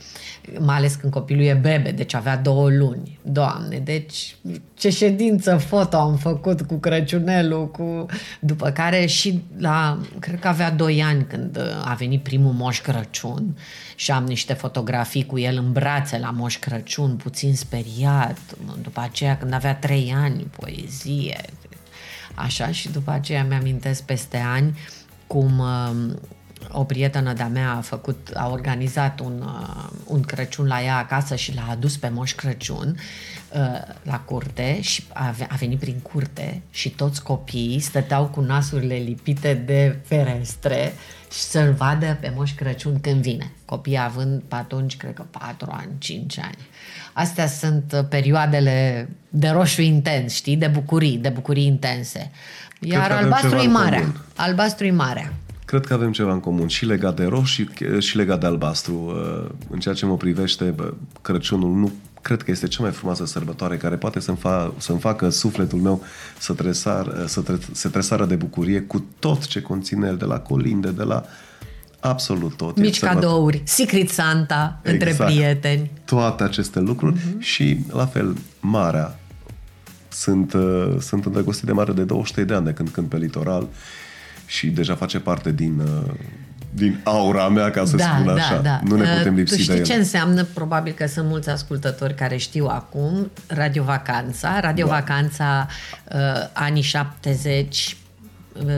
Mai ales când copilul e bebe, deci avea două luni. Doamne, deci ce ședință foto am făcut cu Crăciunelul, cu... după care și la, cred că avea doi ani când a venit primul Moș Crăciun și am niște fotografii cu el în brațe la Moș Crăciun, puțin speriat. După aceea, când avea trei ani, poezie, așa, și după aceea mi-amintesc peste ani cum uh, o prietenă de-a mea a făcut, a organizat un, uh, un Crăciun la ea acasă și l-a adus pe Moș Crăciun. uh, la curte și a, a venit prin curte și toți copiii stăteau cu nasurile lipite de ferestre și să-l vadă pe Moș Crăciun când vine. Copiii având pe atunci, cred că 4 ani, 5 ani. Astea sunt uh, perioadele de roșu intens, știi, de bucurii, de bucurii intense. Iar albastru e marea. Albastru e marea. Cred că avem ceva în comun și legat de roșu și legat de albastru. Uh, în ceea ce mă privește, Crăciunul nu cred că este cea mai frumoasă sărbătoare care poate să-mi, fa- să-mi facă sufletul meu să, tresar, să tre- se tresară de bucurie cu tot ce conține el, de la colinde, de la absolut tot. Mici cadouri, Secret Santa exact. între prieteni. Toate aceste lucruri uh-huh. și, la fel, marea. Sunt, uh, sunt îndrăgostit de mare de 23 de ani de când cânt pe litoral și deja face parte din, uh, din aura mea, ca să da, spun da, așa. Da. Nu ne putem uh, lipsi tu știi de ce el. înseamnă? Probabil că sunt mulți ascultători care știu acum Radio Vacanța. Radio da. Vacanța uh, anii 70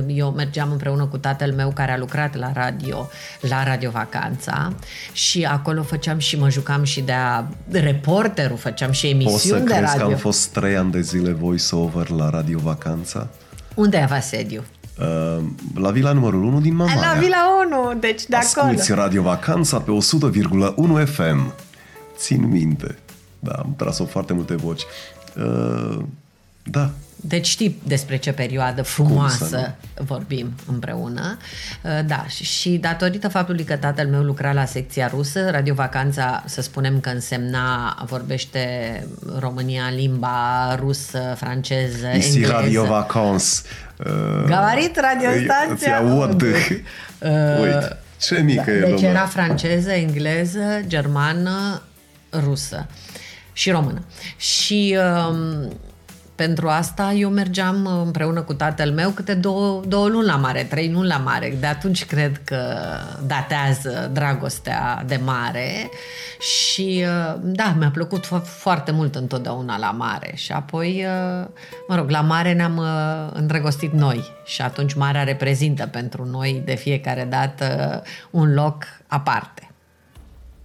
eu mergeam împreună cu tatăl meu care a lucrat la radio, la Radio Vacanța și acolo făceam și mă jucam și de a reporterul, făceam și emisiuni de radio. că am fost trei ani de zile voice-over la Radio Vacanța? Unde avea sediu? Uh, la vila numărul 1 din Mamaia. La vila 1, deci de acolo. Asculți Radio Vacanța pe 100,1 FM. Țin minte. Da, am tras-o foarte multe voci. Uh, Da. Deci știi despre ce perioadă frumoasă vorbim împreună. Uh, Da, și- și datorită faptului că tatăl meu lucra la secția rusă, Radio Vacanța, să spunem că însemna, vorbește România în limba rusă, franceză, Ici engleză. Radio Vacans. Uh, Gabarit radiostația Îți aud. Odâh. (laughs) Uite, ce mică e Deci lumea. era franceză, engleză, germană, rusă și română. Și um, pentru asta eu mergeam împreună cu tatăl meu câte două, două luni la mare, trei luni la mare. De atunci cred că datează dragostea de mare și uh, da, mi-a plăcut fo- foarte mult întotdeauna la mare și apoi, uh, mă rog, la mare ne-am uh, îndrăgostit noi și atunci marea reprezintă pentru noi de fiecare dată un loc aparte.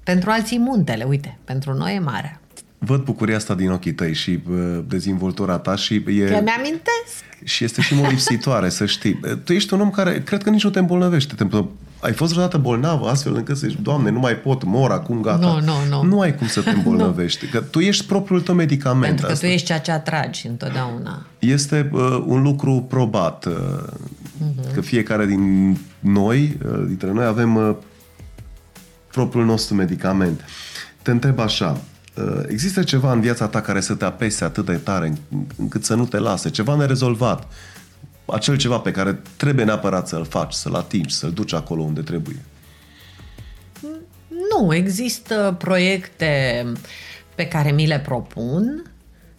Pentru alții muntele, uite, pentru noi e marea. Văd bucuria asta din ochii tăi și uh, dezvoltura ta și Că e, mi-amintesc. și este și molipsitoare, să știi. Tu ești un om care cred că nici nu te îmbolnăvește. Te împol- ai fost vreodată bolnav astfel încât să zici, Doamne, nu mai pot, mor acum, gata. Nu, nu, nu. Nu ai cum să te (laughs) îmbolnăvești. Că tu ești propriul tău medicament. Pentru că asta. tu ești ceea ce atragi întotdeauna. Este uh, un lucru probat. Uh, Mhm. Că fiecare din noi, uh, dintre noi, avem uh, propriul nostru medicament. Te întreb așa, uh, există ceva în viața ta care să te apese atât de tare în- încât să nu te lase? Ceva nerezolvat? Acel ceva pe care trebuie neapărat să-l faci, să-l atingi, să-l duci acolo unde trebuie. Nu, există proiecte pe care mi le propun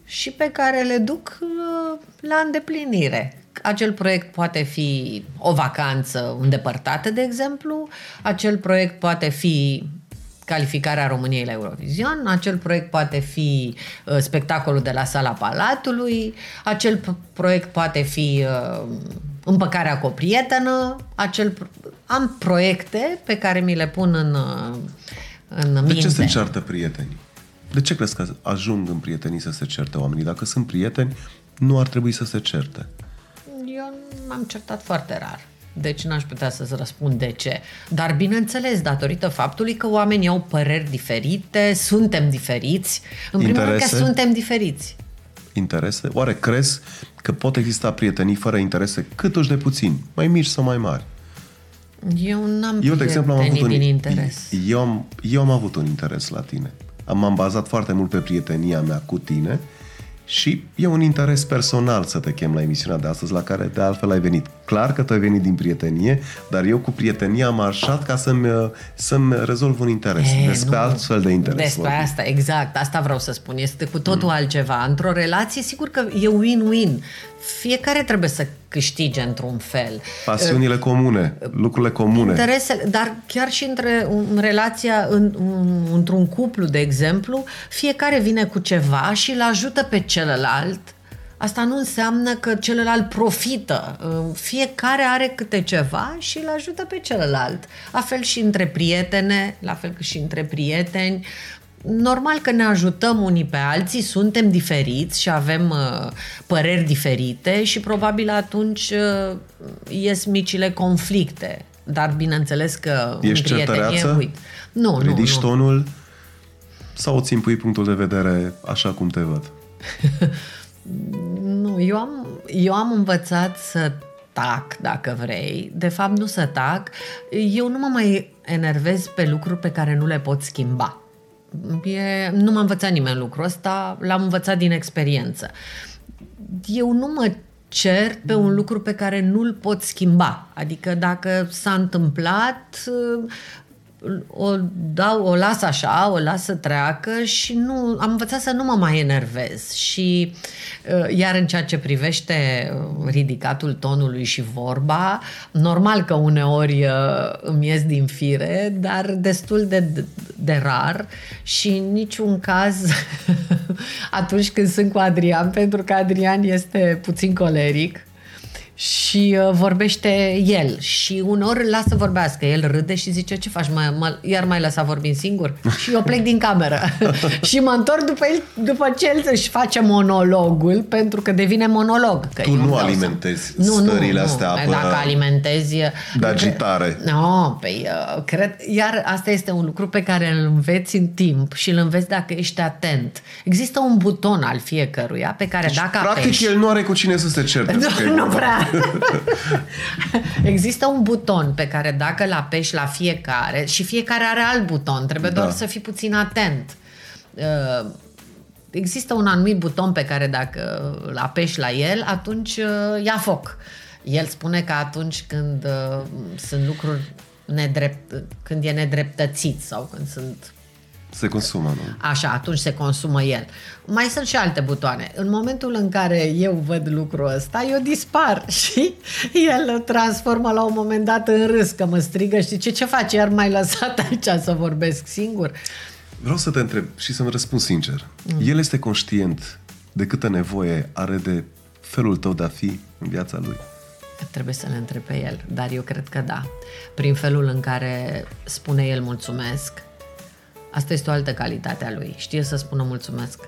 și pe care le duc uh, la îndeplinire. Acel proiect poate fi o vacanță îndepărtată, de exemplu, acel proiect poate fi calificarea României la Eurovision, acel proiect poate fi uh, spectacolul de la Sala Palatului, acel p- proiect poate fi uh, împăcarea cu o prietenă, acel pro- am proiecte pe care mi le pun în, uh, în De minte. ce se ceartă prietenii? De ce crezi că ajung în prietenii să se certe oamenii? Dacă sunt prieteni, nu ar trebui să se certe. Eu m-am certat foarte rar. Deci n-aș putea să-ți răspund de ce. Dar bineînțeles, datorită faptului că oamenii au păreri diferite, suntem diferiți. În primul rând că Interese? suntem diferiți. Interese? Oare crezi că pot exista prietenii fără interese câtuși de puțini, mai mici sau mai mari? Eu n-am Eu, de exemplu, am avut un, din interes. Eu am, eu am avut un interes la tine. Am m-am bazat foarte mult pe prietenia mea cu tine și e un interes personal să te chem la emisiunea de astăzi, la care de altfel ai venit. Clar că tu ai venit din prietenie, dar eu cu prietenia am marșat ca să-mi, să-mi rezolv un interes. E, despre nu. altfel de interes. Despre vorbim. asta, exact. Asta vreau să spun. Este cu totul mm. altceva. Într-o relație, sigur că e win-win. Fiecare trebuie să câștige într-un fel. Pasiunile comune, lucrurile comune. Interesele, dar chiar și între în relația, în, în, într-un cuplu, de exemplu, fiecare vine cu ceva și îl ajută pe celălalt. Asta nu înseamnă că celălalt profită. Fiecare are câte ceva și îl ajută pe celălalt. La fel și între prietene, la fel și între prieteni. Normal că ne ajutăm unii pe alții, suntem diferiți și avem uh, păreri diferite și probabil atunci uh, ies micile conflicte. Dar bineînțeles că Ești în prietenie, certăreață? uit. Nu, nu, Ridici nu. tonul sau îți impui punctul de vedere așa cum te văd? (laughs) Nu, eu am, eu am învățat să tac, dacă vrei. De fapt, nu să tac. Eu nu mă mai enervez pe lucruri pe care nu le pot schimba. E, nu m-a învățat nimeni lucrul ăsta, l-am învățat din experiență. Eu nu mă cer pe un lucru pe care nu-l pot schimba. Adică dacă s-a întâmplat, o dau, o las așa, o las să treacă și nu, am învățat să nu mă mai enervez. Și uh, iar în ceea ce privește uh, ridicatul tonului și vorba, normal că uneori uh, îmi ies din fire, dar destul de, de, de rar și în niciun caz (laughs) atunci când sunt cu Adrian, pentru că Adrian este puțin coleric, și uh, vorbește el și unor îl lasă vorbească. El râde și zice, ce faci, mă, mă, iar mai lăsa vorbind singur? (laughs) Și eu plec din cameră. (laughs) și mă întorc după, el, după ce el își face monologul, pentru că devine monolog. Că tu eu nu îmi dau alimentezi seama. nu, stările nu, astea nu. apă Dacă alimentezi... de agitare. Nu, no, păi, uh, cred, iar asta este un lucru pe care îl înveți în timp și îl înveți dacă ești atent. Există un buton al fiecăruia pe care Deci, dacă practic, apeși... el nu are cu cine să se certe. (laughs) că e Nu, nu vorba. prea. (laughs) Există un buton pe care dacă îl apeși la fiecare, și fiecare are alt buton, trebuie Da. doar să fii puțin atent. Uh, Există un anumit buton pe care dacă îl apeși la el, atunci uh, ia foc. El spune că atunci când uh, sunt lucruri nedrept, când e nedreptățit sau când sunt Se consumă, nu? Așa, atunci se consumă el. Mai sunt și alte butoane. În momentul în care eu văd lucrul ăsta, eu dispar (laughs) și el îl transformă la un moment dat în râs, că mă strigă și ce, ce faci? Iar mai lăsat aici să vorbesc singur? Vreau să te întreb și să-mi răspund sincer. Mm. El este conștient de câtă nevoie are de felul tău de a fi în viața lui. Trebuie să le întreb pe el, dar eu cred că da. Prin felul în care spune el mulțumesc, asta este o altă calitate a lui. Știe să spună mulțumesc.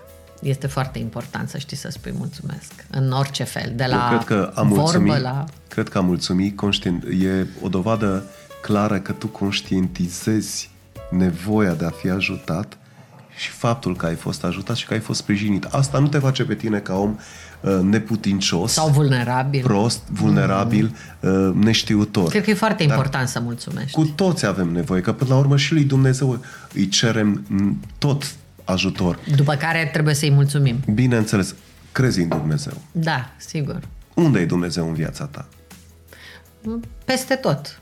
Este foarte important să știi să spui mulțumesc. În orice fel. De la Eu cred că a mulțumi, vorbă la... cred că a mulțumi conștient, e o dovadă clară că tu conștientizezi nevoia de a fi ajutat și faptul că ai fost ajutat și că ai fost sprijinit. Asta nu te face pe tine ca om uh, neputincios, Sau vulnerabil. prost, vulnerabil, uh, neștiutor. Cred că e foarte important să mulțumești. Cu toți avem nevoie, că până la urmă și lui Dumnezeu îi cerem m, tot ajutor. După care trebuie să-i mulțumim. Bineînțeles, crezi în Dumnezeu. Da, sigur. Unde e Dumnezeu în viața ta? Peste tot.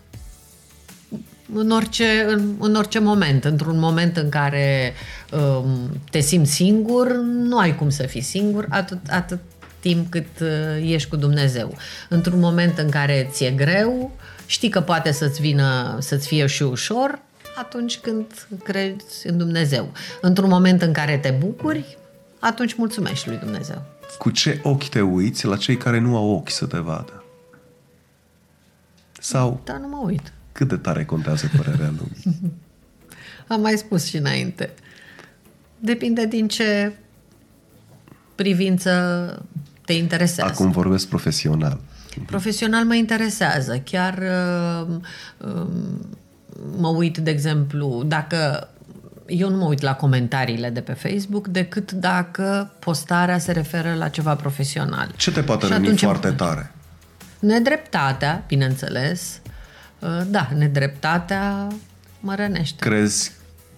În orice, în, în orice moment. Într-un moment în care um, te simți singur, nu ai cum să fii singur atât, atât timp cât uh, ești cu Dumnezeu. Într-un moment în care ți-e greu, știi că poate să-ți vină, să-ți fie și ușor, atunci când crezi în Dumnezeu. Într-un moment în care te bucuri, atunci mulțumești lui Dumnezeu. Cu ce ochi te uiți la cei care nu au ochi să te vadă? Sau Dar nu mă uit. cât de tare contează părerea lumii? (laughs) Am mai spus și înainte. Depinde din ce privință te interesează. Acum vorbesc profesional. Profesional mă interesează. Chiar uh, uh, mă uit, de exemplu, dacă eu nu mă uit la comentariile de pe Facebook decât dacă postarea se referă la ceva profesional. Ce te poate Și răni atunci- foarte tare? Nedreptatea, bineînțeles. Uh, Da, nedreptatea mă rănește. Crezi,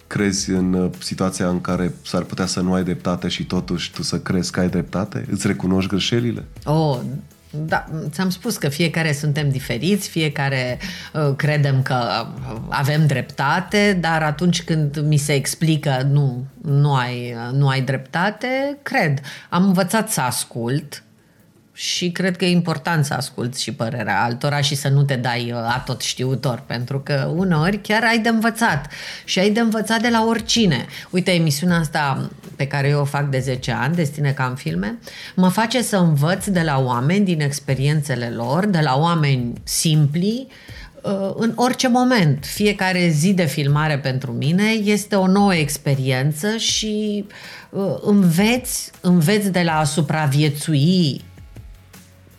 crezi în uh, situația în care s-ar putea să nu ai dreptate și totuși tu să crezi că ai dreptate? Îți recunoști greșelile? Oh, da, ți-am spus că fiecare suntem diferiți, fiecare uh, credem că uh, avem dreptate, dar atunci când mi se explică nu, nu ai, uh, nu ai dreptate, cred. Am învățat să ascult și cred că e important să asculți și părerea altora și să nu te dai uh, atot știutor, pentru că uneori chiar ai de învățat și ai de învățat de la oricine. Uite, emisiunea asta pe care eu o fac de 10 ani, Destine ca în filme, mă face să învăț de la oameni din experiențele lor, de la oameni simpli, uh, în orice moment. Fiecare zi de filmare pentru mine este o nouă experiență și uh, înveți, înveți de la a supraviețui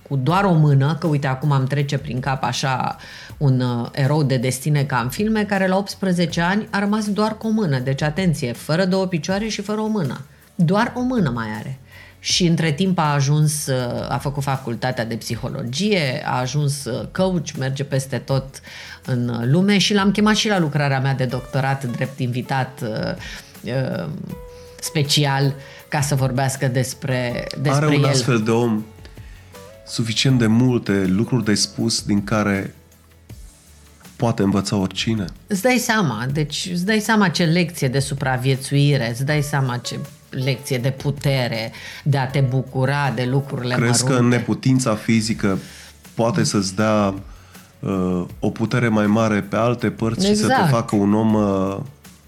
cu doar o mână, că uite acum am trece prin cap așa un uh, erou de destine ca în filme, care la 18 ani a rămas doar cu o mână. Deci atenție, fără două picioare și fără o mână. Doar o mână mai are. Și între timp a ajuns, uh, a făcut facultatea de psihologie, a ajuns uh, coach, merge peste tot în uh, lume și l-am chemat și la lucrarea mea de doctorat drept invitat uh, uh, special ca să vorbească despre, despre Are un el. astfel de om suficient de multe lucruri de spus din care poate învăța oricine. Îți dai seama, deci îți dai seama ce lecție de supraviețuire, îți dai seama ce lecție de putere, de a te bucura de lucrurile Crezi că mărunte. neputința fizică poate să-ți dea uh, o putere mai mare pe alte părți și să te Exact. facă un om uh,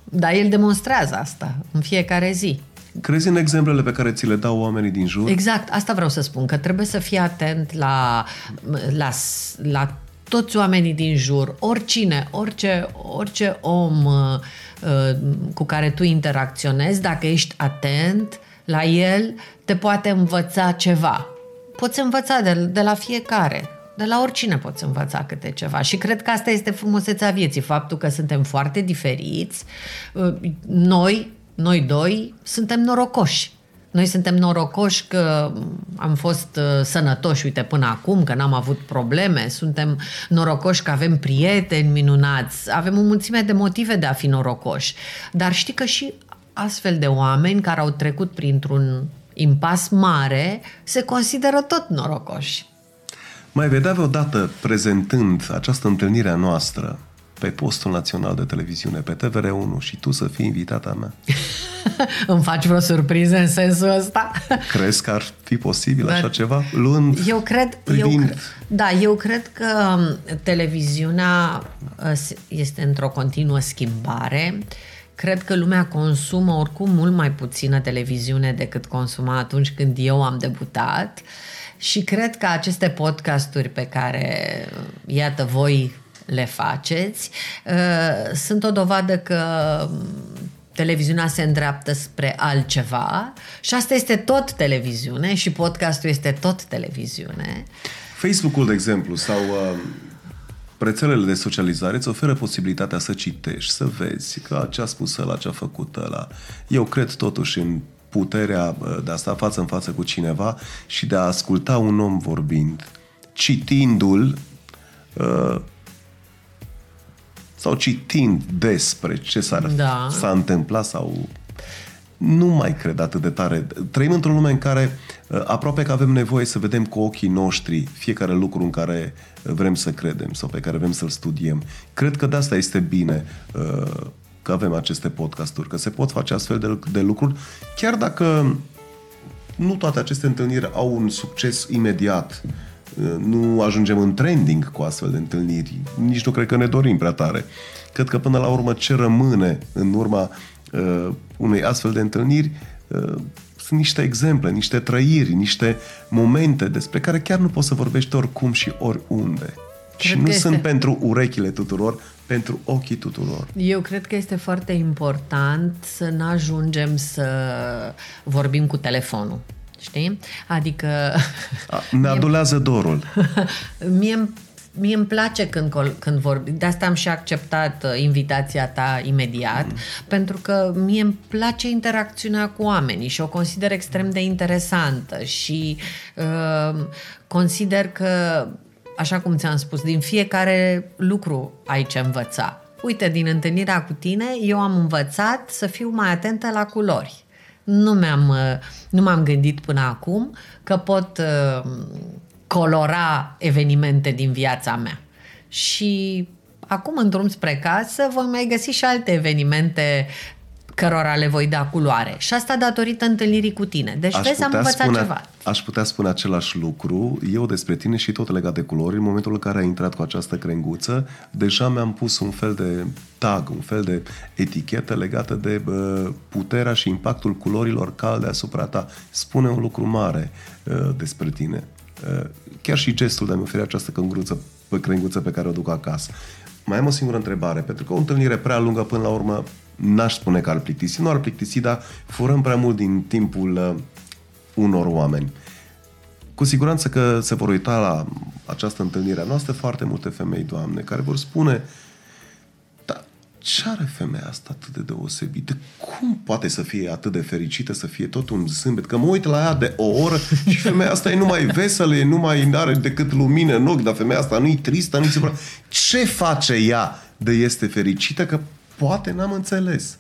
Dar el demonstrează asta în fiecare zi. Crezi în exemplele pe care ți le dau oamenii din jur? Exact, asta vreau să spun, că trebuie să fii atent la, la, la toți oamenii din jur, oricine, orice, orice om uh, uh, cu care tu interacționezi, dacă ești atent la el, te poate învăța ceva. Poți învăța de, de la fiecare. De la oricine poți învăța câte ceva. Și cred că asta este frumusețea vieții, faptul că suntem foarte diferiți. Uh, noi, noi doi, suntem norocoși. Noi suntem norocoși că am fost uh, sănătoși, uite, până acum, că n-am avut probleme, suntem norocoși că avem prieteni minunați, avem o mulțime de motive de a fi norocoși. Dar știi că și astfel de oameni care au trecut printr-un impas mare se consideră tot norocoși. Mai vedea vreodată prezentând această întâlnire a noastră pe postul național de televiziune, pe TVR1 și tu să fii invitata mea? (laughs) Îmi faci vreo surpriză în sensul ăsta? Crezi că ar fi posibil Dar așa ceva? Luând, eu cred, privind... eu cred, da, eu cred că um, televiziunea uh, este într-o continuă schimbare. Cred că lumea consumă oricum mult mai puțină televiziune decât consuma atunci când eu am debutat și cred că aceste podcasturi pe care, iată, voi le faceți, uh, sunt o dovadă că televiziunea se îndreaptă spre altceva și asta este tot televiziune și podcastul este tot televiziune. Facebook-ul, de exemplu, sau uh, rețelele de socializare îți oferă posibilitatea să citești, să vezi că ce a spus ăla, ce a făcut ăla. Eu cred totuși în puterea uh, de a sta față în față cu cineva și de a asculta un om vorbind. Citindu-l, uh, sau citind despre ce s-ar, da. s-a întâmplat sau nu mai cred atât de tare. Trăim într-o lume în care uh, aproape că avem nevoie să vedem cu ochii noștri fiecare lucru în care vrem să credem sau pe care vrem să-l studiem. Cred că de asta este bine uh, că avem aceste podcasturi, că se pot face astfel de, de lucruri, chiar dacă nu toate aceste întâlniri au un succes imediat nu ajungem în trending cu astfel de întâlniri. Nici nu cred că ne dorim prea tare. Cred că până la urmă ce rămâne în urma uh, unei astfel de întâlniri uh, sunt niște exemple, niște trăiri, niște momente despre care chiar nu poți să vorbești oricum și oriunde. Cred și nu este... sunt pentru urechile tuturor, pentru ochii tuturor. Eu cred că este foarte important să nu ajungem să vorbim cu telefonul. Știi? Adică... ne (laughs) adulează dorul. mie mie îmi place când, când vorbi, de asta am și acceptat uh, invitația ta imediat, mm. pentru că mie îmi place interacțiunea cu oamenii și o consider extrem de interesantă și uh, consider că, așa cum ți-am spus, din fiecare lucru ai ce învăța. Uite, din întâlnirea cu tine, eu am învățat să fiu mai atentă la culori nu, mi-am, uh, nu m-am gândit până acum că pot uh, colora evenimente din viața mea. Și acum, în drum spre casă, voi mai găsi și alte evenimente cărora le voi da culoare. Și asta datorită întâlnirii cu tine. Deci aș vezi, am învățat spune, ceva. Aș putea spune același lucru eu despre tine și tot legat de culori. În momentul în care ai intrat cu această crenguță, deja mi-am pus un fel de tag, un fel de etichetă legată de uh, puterea și impactul culorilor calde asupra ta. Spune un lucru mare uh, despre tine. Uh, chiar și gestul de a-mi oferi această crenguță, pe crenguță pe care o duc acasă. Mai am o singură întrebare, pentru că o întâlnire prea lungă până la urmă n-aș spune că ar plictisi, nu ar plictisi, dar furăm prea mult din timpul uh, unor oameni. Cu siguranță că se vor uita la această întâlnire a noastră foarte multe femei, Doamne, care vor spune dar ce are femeia asta atât de deosebită? Cum poate să fie atât de fericită, să fie tot un zâmbet? Că mă uit la ea de o oră și femeia asta e numai veselă, e numai are decât lumină în ochi, dar femeia asta nu-i tristă, nu-i supărat. Ce face ea de este fericită? Că poate n-am înțeles.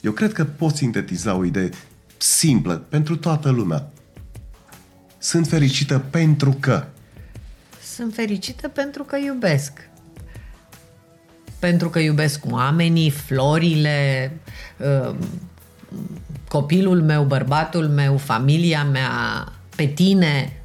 Eu cred că pot sintetiza o idee simplă pentru toată lumea. Sunt fericită pentru că. Sunt fericită pentru că iubesc. Pentru că iubesc oamenii, florile, uh, copilul meu, bărbatul meu, familia mea, pe tine.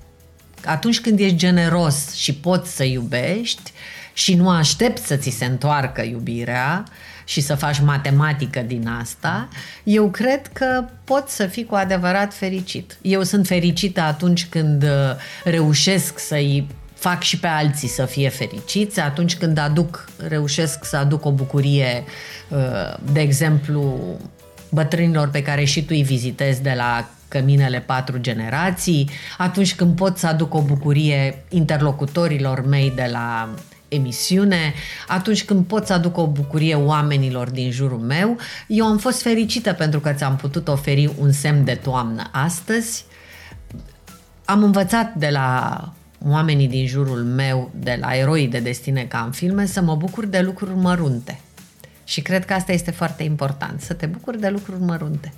Atunci când ești generos și poți să iubești și nu aștept să ți se întoarcă iubirea și să faci matematică din asta, eu cred că poți să fii cu adevărat fericit. Eu sunt fericită atunci când uh, reușesc să-i fac și pe alții să fie fericiți, atunci când aduc, reușesc să aduc o bucurie, uh, de exemplu, bătrânilor pe care și tu îi vizitezi de la căminele patru generații, atunci când pot să aduc o bucurie interlocutorilor mei de la emisiune, atunci când pot să aduc o bucurie oamenilor din jurul meu, eu am fost fericită pentru că ți-am putut oferi un semn de toamnă astăzi. Am învățat de la oamenii din jurul meu, de la eroii de destine ca în filme, să mă bucur de lucruri mărunte. Și cred că asta este foarte important, să te bucuri de lucruri mărunte.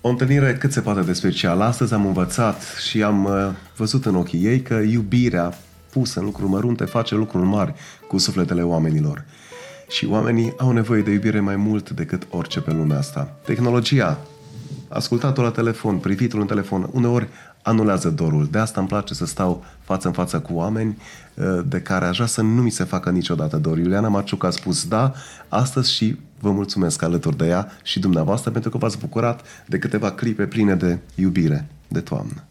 O întâlnire cât se poate de special. Astăzi am învățat și am uh, văzut în ochii ei că iubirea pusă în lucruri mărunte face lucruri mari cu sufletele oamenilor. Și oamenii au nevoie de iubire mai mult decât orice pe lumea asta. Tehnologia, ascultatul la telefon, privitul în telefon, uneori anulează dorul. De asta îmi place să stau față în față cu oameni uh, de care aș vrea să nu mi se facă niciodată dor. Iuliana Marciuc a spus da astăzi și vă mulțumesc alături de ea și dumneavoastră pentru că v-ați bucurat de câteva clipe pline de iubire de toamnă.